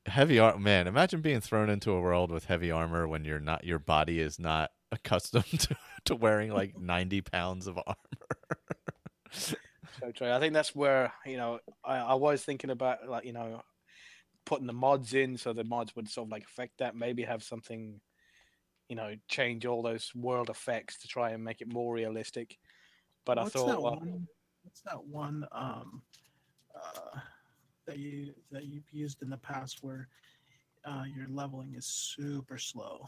heavy armor. Man, imagine being thrown into a world with heavy armor when you're not. Your body is not accustomed to, to wearing like ninety pounds of armor. So true. I think that's where you know I, I was thinking about like you know putting the mods in so the mods would sort of like affect that. Maybe have something you know change all those world effects to try and make it more realistic. But What's I thought, that well, one? What's that one um, uh, that you that you've used in the past where uh, your leveling is super slow?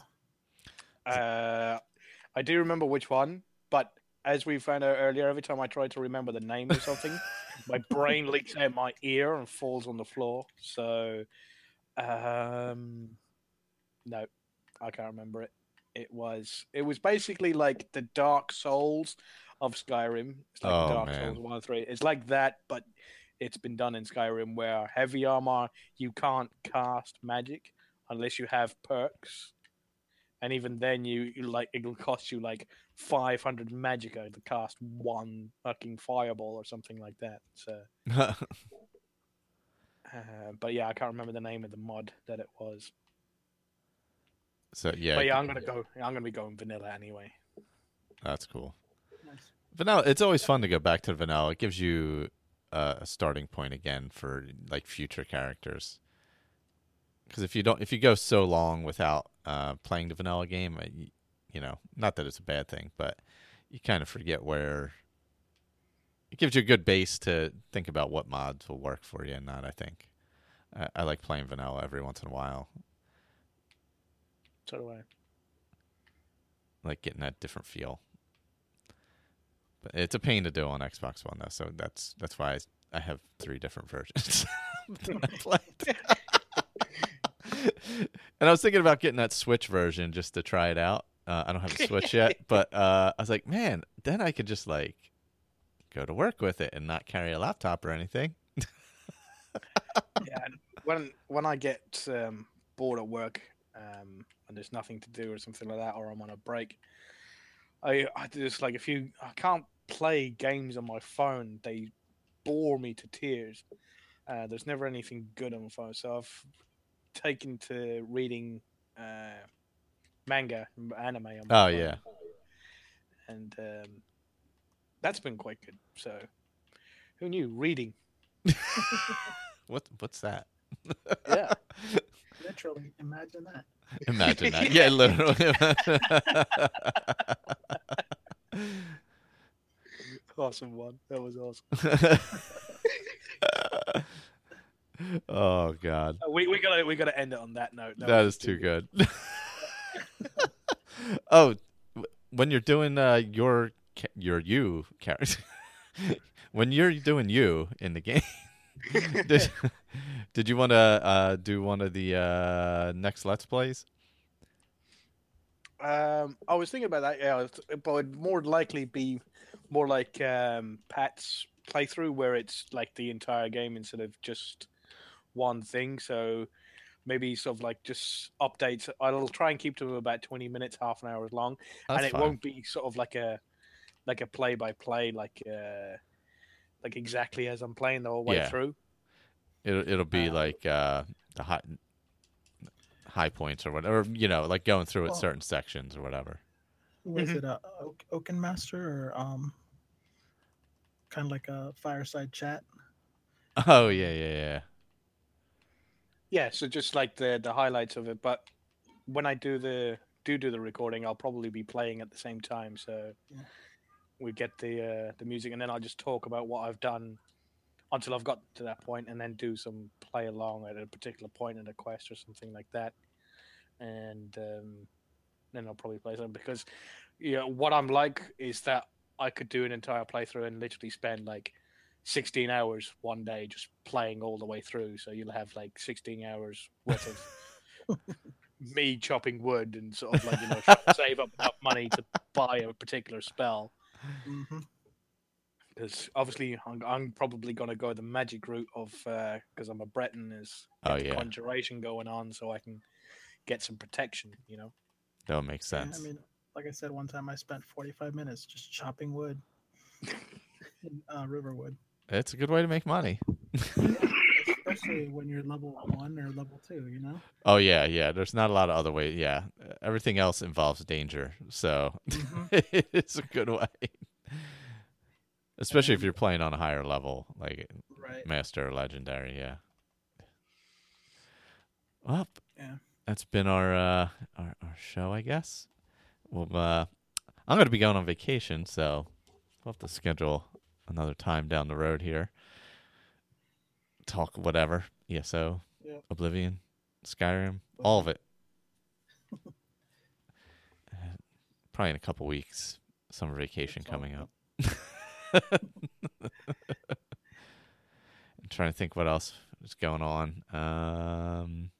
uh, I do remember which one, but as we found out earlier, every time I try to remember the name of something, (laughs) my brain leaks out my ear and falls on the floor. So, um, no, I can't remember it. It was it was basically like the Dark Souls of Skyrim. It's like Oh, Dark man. Souls one three. It's like that, but it's been done in Skyrim where heavy armor you can't cast magic unless you have perks and even then you, you like it'll cost you like 500 magica to cast one fucking fireball or something like that so (laughs) uh, but yeah i can't remember the name of the mod that it was so yeah, but yeah i'm gonna go i'm gonna be going vanilla anyway that's cool. Nice. Vanilla. It's always fun to go back to vanilla. It gives you uh, a starting point again for like future characters. Because if you don't, if you go so long without uh, playing the vanilla game, uh, you, know, not that it's a bad thing, but you kind of forget where. It gives you a good base to think about what mods will work for you and not. I think. I, I like playing vanilla every once in a while, so do i like getting that different feel. But it's a pain to do on Xbox One though, so that's that's why I, I have three different versions (laughs) I. (laughs) (laughs) and I was thinking about getting that Switch version just to try it out. Uh, I don't have a Switch yet, (laughs) but uh, I was like, man, then I could just like go to work with it and not carry a laptop or anything. yeah when when i get um, bored at work um, and there's nothing to do or something like that or i'm on a break i i just like if you i can't play games on my phone they bore me to tears uh, there's never anything good on my phone so i've taken to reading uh, manga anime on Oh, phone. yeah. and um, that's been quite good so who knew reading (laughs) (laughs) What what's that? yeah (laughs) Literally, imagine that. Imagine that. Yeah, literally. awesome one that was awesome oh god. We we gotta we gotta end it on that note. that was is too good. (laughs) oh, when you're doing uh, your your you character, (laughs) when you're doing you in the game, (laughs) did, did you want to uh, do one of the uh, next Let's Plays? Um, I was thinking about that. Yeah, but it'd more likely be more like um, Pat's playthrough, where it's like the entire game instead of just one thing. So maybe sort of like just updates. I'll try and keep to about twenty minutes, half an hour as long, That's and it fine. won't be sort of like a like a play by play, like uh, like exactly as I'm playing the whole way Yeah. through. It'll it'll be Um, like uh, the high high points or whatever. You know, like going through at Well- certain sections or whatever. Was Mhm. it a Oak, Oaken Master or um, kind of like a fireside chat? (laughs) Oh yeah, yeah, yeah. Yeah, so just like the the highlights of it. But when I do the do do the recording, I'll probably be playing at the same time. So Yeah. we get the uh, the music, and then I'll just talk about what I've done until I've got to that point, and then do some play along at a particular point in a quest or something like that. And um, then I'll probably play something because you know what I'm like is that I could do an entire playthrough and literally spend like 16 hours one day just playing all the way through. So you'll have like 16 hours worth of (laughs) me chopping wood and sort of like you know trying to save up enough money to buy a particular spell. Because obviously I'm, I'm probably going to go the magic route of because I'm a Breton is Oh, yeah. conjuration going on so I can get some protection. You know. That would make Yeah, sense. I mean, like I said, one time I spent 45 minutes just chopping wood (laughs) in uh, Riverwood. It's a good way to make money. Especially when you're level one or level two, you know? Oh yeah, yeah. There's not a lot of other ways. Yeah, everything else involves danger, so Mhm. (laughs) it's a good way. Especially if you're playing on a higher level, like Right. master or legendary. Yeah. Well, Yeah. that's been our uh, our our show, I guess. Well, uh, I'm going to be going on vacation, so we'll have to schedule another time down the road here. Talk whatever ESO, Yep. Oblivion, Skyrim, all of it. (laughs) Probably in a couple weeks, summer vacation That's coming up. I'm (laughs) trying to think what else is going on. Um,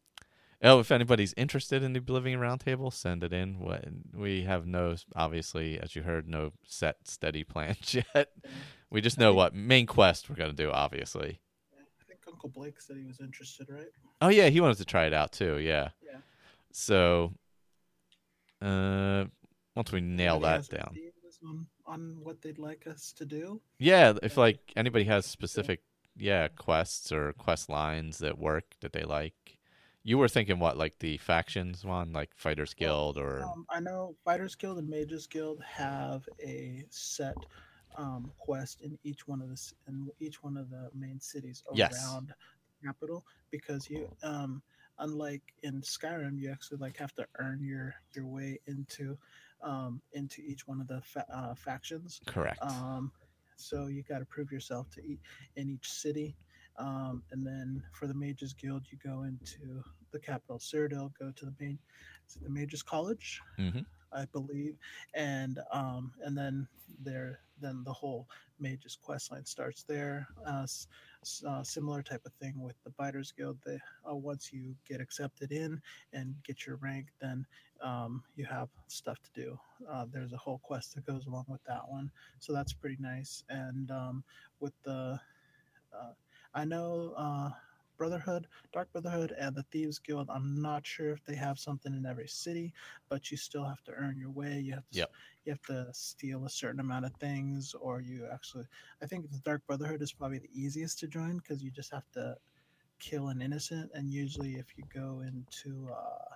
oh, if anybody's interested in the Oblivion Roundtable, send it in. What we have no, obviously, as you heard, no set steady plans (laughs) yet. We just know what main quest we're going to do. Obviously. I think Uncle Blake said he was interested, right? Oh yeah, he wanted to try it out too. Yeah. Yeah. So, uh, once we nail that down, On, on what they'd like us to do? yeah. If like anybody has specific, yeah, quests or quest lines that work that they like, you were thinking what, like the factions one, like Fighters Guild or Um, I know Fighters Guild and Mages Guild have a set um, quest in each one of the in each one of the main cities Yes. around the capital because you um, unlike in Skyrim you actually like have to earn your your way into um, into each one of the fa- uh, factions correct. um, so you got to prove yourself to eat in each city. Um, and then for the Mages Guild, you go into the capital, Cyrodiil, go to the main, the Mages College, hmm I believe, and um, and then there, then the whole Mages quest line starts there. Uh, uh, similar type of thing with the Fighters Guild. They uh, once you get accepted in and get your rank, then um, you have stuff to do. Uh, there's a whole quest that goes along with that one, so that's pretty nice. And um, with the, uh, I know uh, Brotherhood, Dark Brotherhood, and the Thieves Guild. I'm not sure if they have something in every city, but you still have to earn your way. You have to, Yep. you have to steal a certain amount of things, or you actually. I think the Dark Brotherhood is probably the easiest to join because you just have to kill an innocent, and usually if you go into uh,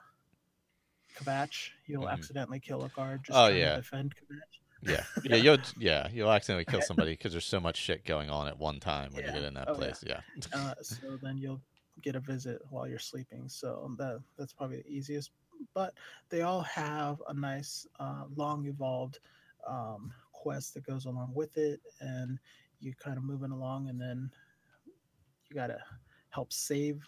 Kvatch, you'll Mhm. accidentally kill a guard. Just Oh, trying to yeah. defend Kvatch. Yeah, (laughs) yeah, you'll yeah you'll accidentally kill somebody because there's so much shit going on at one time when Yeah. you get in that Oh, yeah. place. Yeah. (laughs) uh, so then you'll get a visit while you're sleeping. So that that's probably the easiest. But they all have a nice, uh, long evolved um, quest that goes along with it, and you're kind of moving along, and then you gotta help save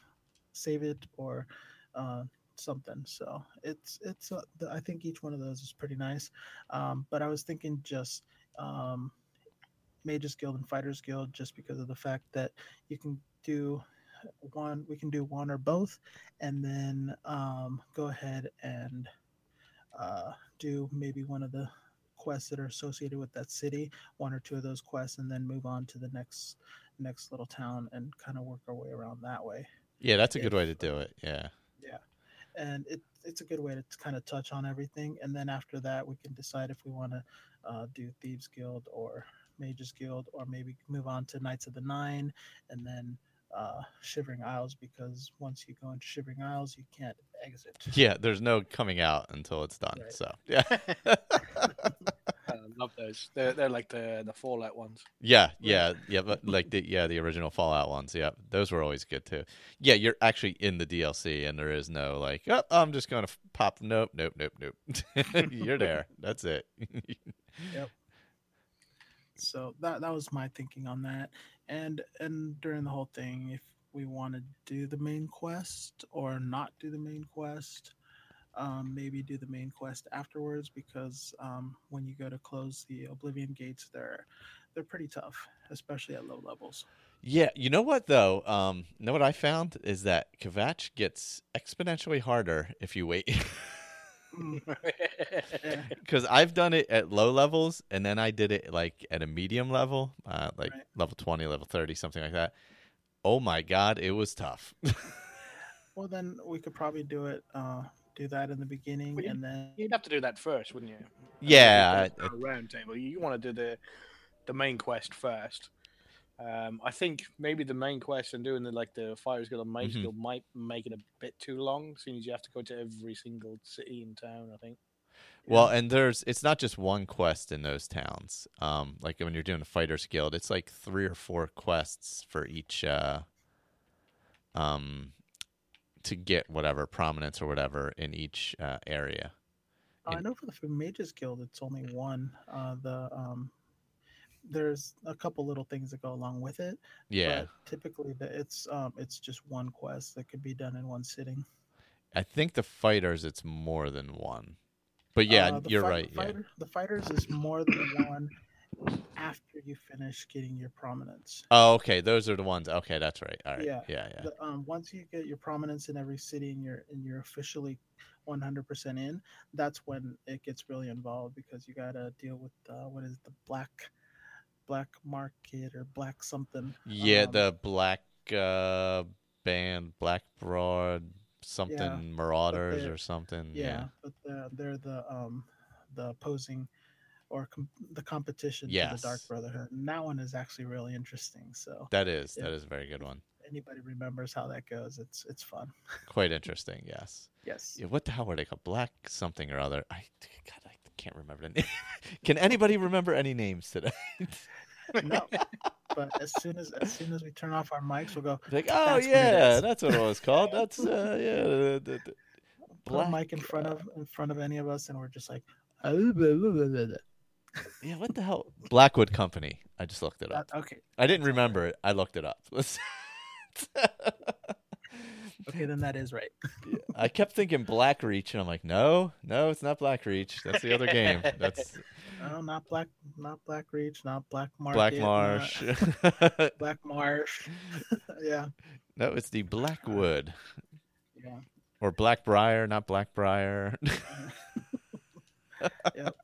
save it or uh, something. So it's it's uh, the, I think each one of those is pretty nice. Um, but I was thinking just um, Mages Guild and Fighters Guild just because of the fact that you can do one we can do one or both and then um, go ahead and uh, do maybe one of the quests that are associated with that city one or two of those quests and then move on to the next next little town and kind of work our way around that way Yeah, that's a good way to do it. Yeah. Yeah. And it, it's a good way to kind of touch on everything and then after that we can decide if we want to uh, do thieves guild or mages guild or maybe move on to knights of the nine and then uh, shivering isles because once you go into shivering isles you can't exit Yeah, there's no coming out until it's done. Right. So yeah. (laughs) (laughs) Love those. They're they're like the the Fallout ones. Yeah, yeah, yeah, but like the yeah the original Fallout ones. Yeah, those were always good too. Yeah, you're actually in the DLC, and there is no like, oh, I'm just gonna pop. Nope, nope, nope, nope. (laughs) you're there. That's it. (laughs) Yep. So that that was my thinking on that. And and during the whole thing, if we want to do the main quest or not do the main quest, um, maybe do the main quest afterwards because um, when you go to close the Oblivion gates, they're they're pretty tough, especially at low levels. Yeah, you know what though? Um, you know what I found is that Kvatch gets exponentially harder if you wait. Mm. (laughs) (laughs) Because I've done it at low levels, and then I did it like at a medium level, uh, like Right. level twenty, level thirty, something like that. Oh my god, it was tough. (laughs) Well, then we could probably do it. Uh, do that in the beginning, Well, and then You'd have to do that first, wouldn't you? yeah, I- a round table. You want to do the the main quest first. Um, I think maybe the main quest and doing the like the fire skill and mage Mhm. skill might make it a bit too long, since you have to go to every single city and town. I think. Well, and there's it's not just one quest in those towns. Um, like when you're doing a fighters guild, it's like three or four quests for each uh um to get whatever prominence or whatever in each uh, area. I in- know for the Mages Guild, it's only one. Uh, the um, there's a couple little things that go along with it. Yeah. But typically, the, it's um, it's just one quest that could be done in one sitting. I think the fighters it's more than one. But yeah, Uh, you're right. Yeah. The fighters is more than one after you finish getting your prominence. Oh, okay. Those are the ones. Okay, that's right. All right. Yeah, Yeah, yeah. The, um, once you get your prominence in every city and you're and you're officially 100% in, that's when it gets really involved because you got to deal with uh, what is the black black market or black something. Yeah, um, the black uh band, Black Broad something Marauders or something. Yeah, Yeah. but they're, they're the um the opposing or com- the competition to the Dark Brotherhood. And that one is actually really interesting. So That is that is a very good one. anybody remembers how that goes, it's it's fun. (laughs) Quite interesting, yes. Yes. Yeah, what the hell were they called? Black something or other. I God, I can't remember the name. (laughs) Can anybody remember any names today? (laughs) No. but as soon as as soon as we turn off our mics, we'll go like, oh yeah, that's what it was called. That's uh yeah. The, the, the- put a mic in front of in front of any of us, and we're just like, "Oh, blah, blah, blah." Yeah, what the hell? Blackwood Company. I just looked it uh, up. That- okay, I didn't remember it. I looked it up. (laughs) okay, then that is right. I kept thinking Black Reach, and I'm like, no, no, it's not Black Reach. That's the other game. That's No, (laughs) oh, not black, not Black Reach, not Black Market, Black not- Marsh. (laughs) Black Marsh. yeah, no, it's the Blackwood yeah. or Blackbriar, not Blackbriar. yep.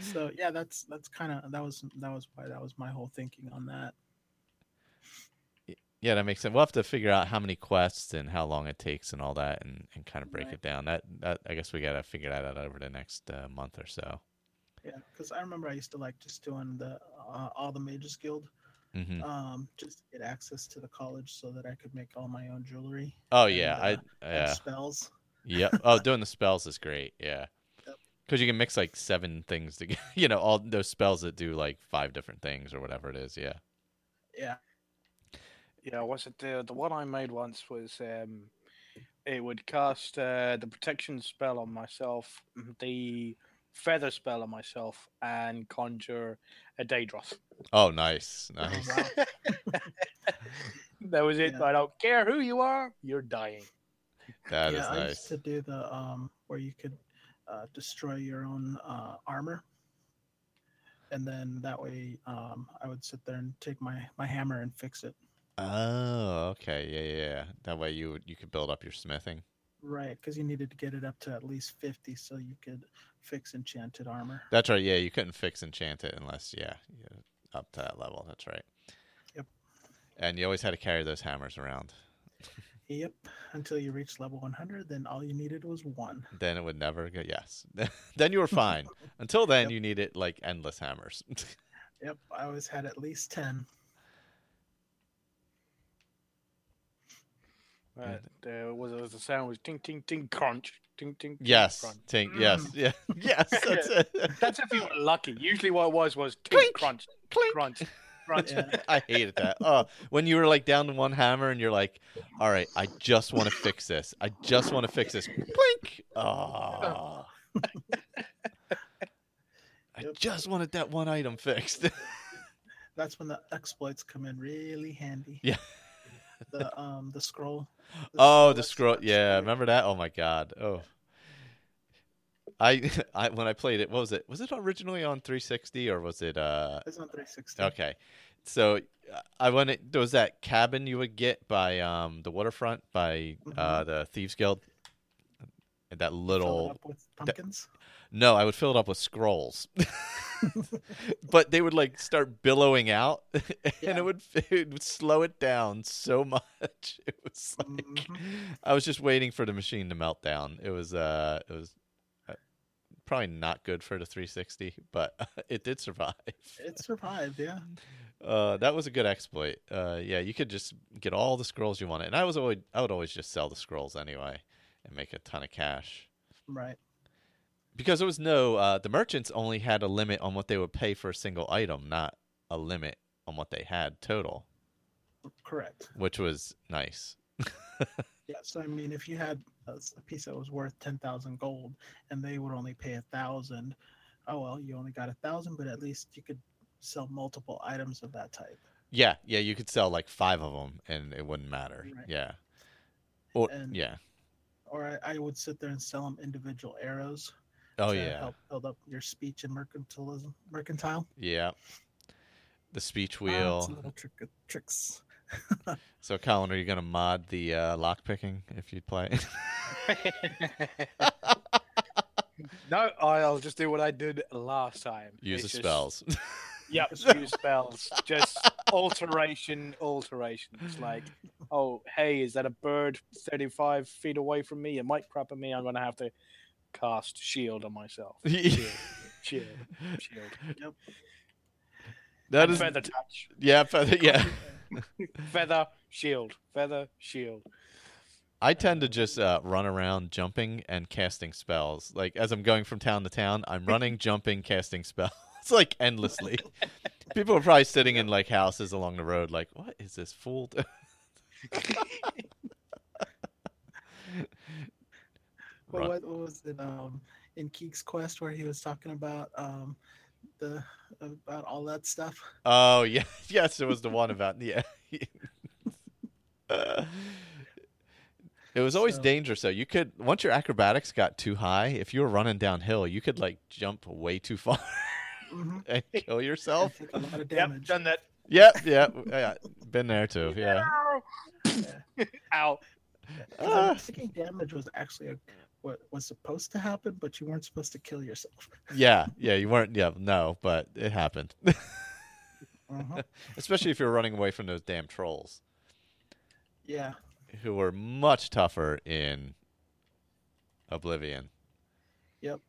So yeah, that's that's kind of that was that was why that was my whole thinking on that. yeah, that makes sense. We'll have to figure out how many quests and how long it takes and all that, and, and kind of break Right. it down. That that I guess we gotta figure that out over the next uh, month or so. Yeah, because I remember I used to like just doing the uh, all the Mages Guild, hmm um, just to get access to the college so that I could make all my own jewelry. Oh and, yeah, I uh, and yeah. spells. Yep. (laughs) Oh, doing the spells is great. Yeah. Yep. Because you can mix like seven things together. (laughs) You know, all those spells that do like five different things or whatever it is. Yeah. Yeah, Yeah, was it the the one I made once was um, it would cast uh, the protection spell on myself, the feather spell on myself, and conjure a Daedroth. Oh, nice, nice. (laughs) (laughs) That was it. Yeah. I don't care who you are, you're dying. That is yeah, I nice. used to do the um where you could uh, destroy your own uh, armor, and then that way um I would sit there and take my my hammer and fix it. Oh, okay. Yeah, yeah, yeah. That way you would- you could build up your smithing. Right, because you needed to get it up to at least fifty so you could fix enchanted armor. That's right. Yeah, you couldn't fix enchant it unless yeah, yeah up to that level. That's right. Yep. And you always had to carry those hammers around. (laughs) Yep, until you reached level one hundred, then all you needed was one. Then it would never go. Yes. (laughs) then you were fine. (laughs) Until then, Yep. you needed like endless hammers. (laughs) Yep, I always had at least ten. Uh, there was, was the sound was ting ting ting crunch ting ting. ting, Yes, crunch. Tink. Yes, yeah, yes. That's it. That's if you were lucky. Usually, what it was was ting Clink, crunch clink. crunch crunch. (laughs) Yeah. I hated that. Oh, when you were like down to one hammer and you're like, "All right, I just want to fix this. I just want to fix this." Clink. Oh. (laughs) I just wanted that one item fixed. (laughs) That's when the exploits come in really handy. Yeah. The um the scroll. oh, the scroll. exploits. Yeah, remember that? Oh my god. Oh. I, (laughs) I when I played it, what was it? Was it originally on 360 or was it uh It's on 360. Okay, so I went. There was that cabin you would get by um the waterfront by uh the thieves guild. That Fill it little up with pumpkins. no, I would fill it up with scrolls, (laughs) but they would like start billowing out, (laughs) and Yeah. it would it would slow it down so much. It was like Mhm. I was just waiting for the machine to melt down. It was uh it was probably not good for the 360, but (laughs) it did survive. It survived, yeah. (laughs) Uh, that was a good exploit. Uh, yeah, you could just get all the scrolls you wanted, and I was always I would always just sell the scrolls anyway and make a ton of cash Right. because there was no uh, the merchants only had a limit on what they would pay for a single item, not a limit on what they had total, Correct. which was nice. (laughs) yes, I mean, if you had a, piece that was worth ten thousand gold, and they would only pay a thousand, oh well, you only got a thousand, but at least you could sell multiple items of that type. Yeah, yeah, you could sell like five of them and it wouldn't matter. Right. Yeah. Or And- yeah. Or I, I would sit there and sell them individual arrows. Oh yeah. Help build up your speech and mercantilism, mercantile. Yeah. The speech wheel. it's little trick, tricks. (laughs) So, Colin, are you going to mod the uh, lock picking if you play? (laughs) no, I'll just do what I did last time. Use the It's just- spells. (laughs) Yep, use spells. Just alteration, alterations. Like, oh, hey, is that a bird 35 feet away from me? It might crap at me. I'm going to have to cast shield on myself. Shield, shield, shield. That And is, feather touch. yeah, feather, yeah. (laughs) Feather, shield. Feather, shield. I tend to just uh, run around jumping and casting spells. Like as I'm going from town to town, I'm running, (laughs) jumping, casting spells. It's (laughs) like endlessly. People are probably sitting in like houses along the road, like, "What is this fool?" doing?" Well, what, what was it um, in Keek's Quest where he was talking about um, the about all that stuff? Oh yeah, (laughs) yes, it was the one about yeah. Uh, it was always So- dangerous though. You could once your acrobatics got too high, if you were running downhill, you could like jump way too far (laughs) Mm-hmm. and kill yourself. Take a lot of Yep, done that. Yep, yep, yeah, been there too. Yeah. (laughs) Ow. 'Cause Ah. I'm thinking damage was actually a, what was supposed to happen, but you weren't supposed to kill yourself. Yeah, (laughs) yeah, you weren't. Yeah, no, but it happened. Uh-huh. (laughs) Especially if you're running away from those damn trolls, Yeah, who were much tougher in Oblivion. yep.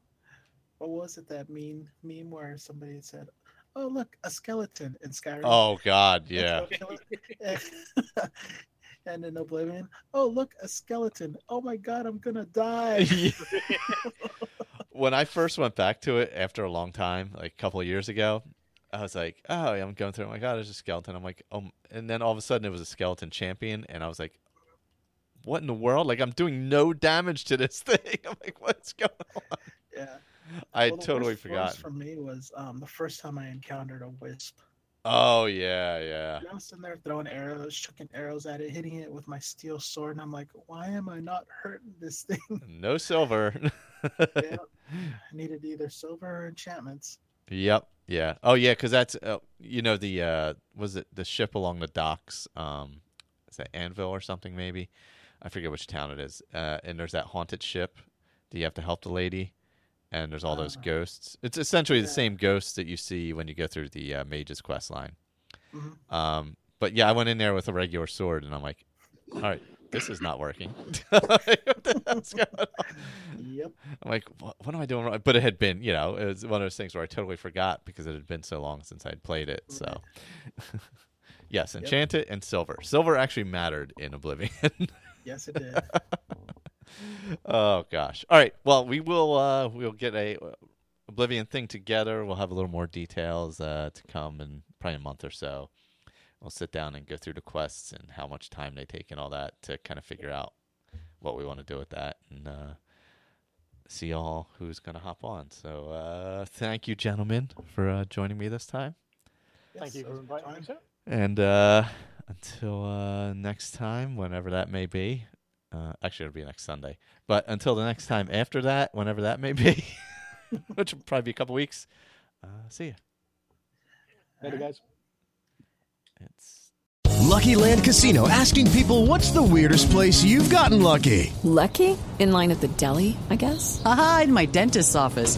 What was it that meme meme where somebody said, "Oh look, a skeleton in Skyrim." Oh God, (laughs) yeah. Go kill it. and in Oblivion, oh look, a skeleton. Oh my god, I'm gonna die. (laughs) (laughs) when I first went back to it after a long time, like a couple of years ago, I was like, "Oh, yeah, I'm going through." Oh my God, there's a skeleton. I'm like, "Oh," and then all of a sudden it was a skeleton champion, and I was like, "What in the world? Like, I'm doing no damage to this (laughs) thing." I'm like, "What's going on?" yeah. I Well, totally forgot. for me was um, the first time I encountered a wisp. Oh yeah, yeah. And I was sitting there throwing arrows, chucking arrows at it, hitting it with my steel sword, and I'm like, why am I not hurting this thing? (laughs) No silver. (laughs) yeah. (laughs) I needed either silver or enchantments. Yep. Yeah. Oh yeah, because that's uh, you know the uh, was it the ship along the docks? Um, is that Anvil or something maybe? I forget which town it is. Uh, and there's that haunted ship Do you have to help the lady, and there's all those Ah. ghosts. It's essentially the same ghosts that you see when you go through the uh, Mage's quest line. Mhm. Um, but yeah, I went in there with a regular sword, and I'm like, all right, this is not working. (laughs) what the hell's (laughs) going on? Yep. I'm like, what, what am I doing wrong? But it had been, you know, it was one of those things where I totally forgot because it had been so long since I'd played it. So, (laughs) yes, enchant it and silver. Silver actually mattered in Oblivion. Yes, it did. Oh gosh. All right. Well, we will uh we'll get a uh, Oblivion thing together. We'll have a little more details uh to come in probably a month or so. We'll sit down and go through the quests and how much time they take and all that to kind of figure out what we want to do with that and uh see all who's going to hop on. So, uh thank you gentlemen for uh, joining me this time. Thank Yes, you for was a good inviting me, And uh, until uh, next time, whenever that may be, uh, actually it'll be next Sunday. But until the next time after that, whenever that may be, (laughs) which will probably be a couple weeks. Uh, see ya. Later, guys. It's Lucky Land Casino asking people what's the weirdest place you've gotten lucky? Lucky? In line at the deli, I guess? Aha, in my dentist's office.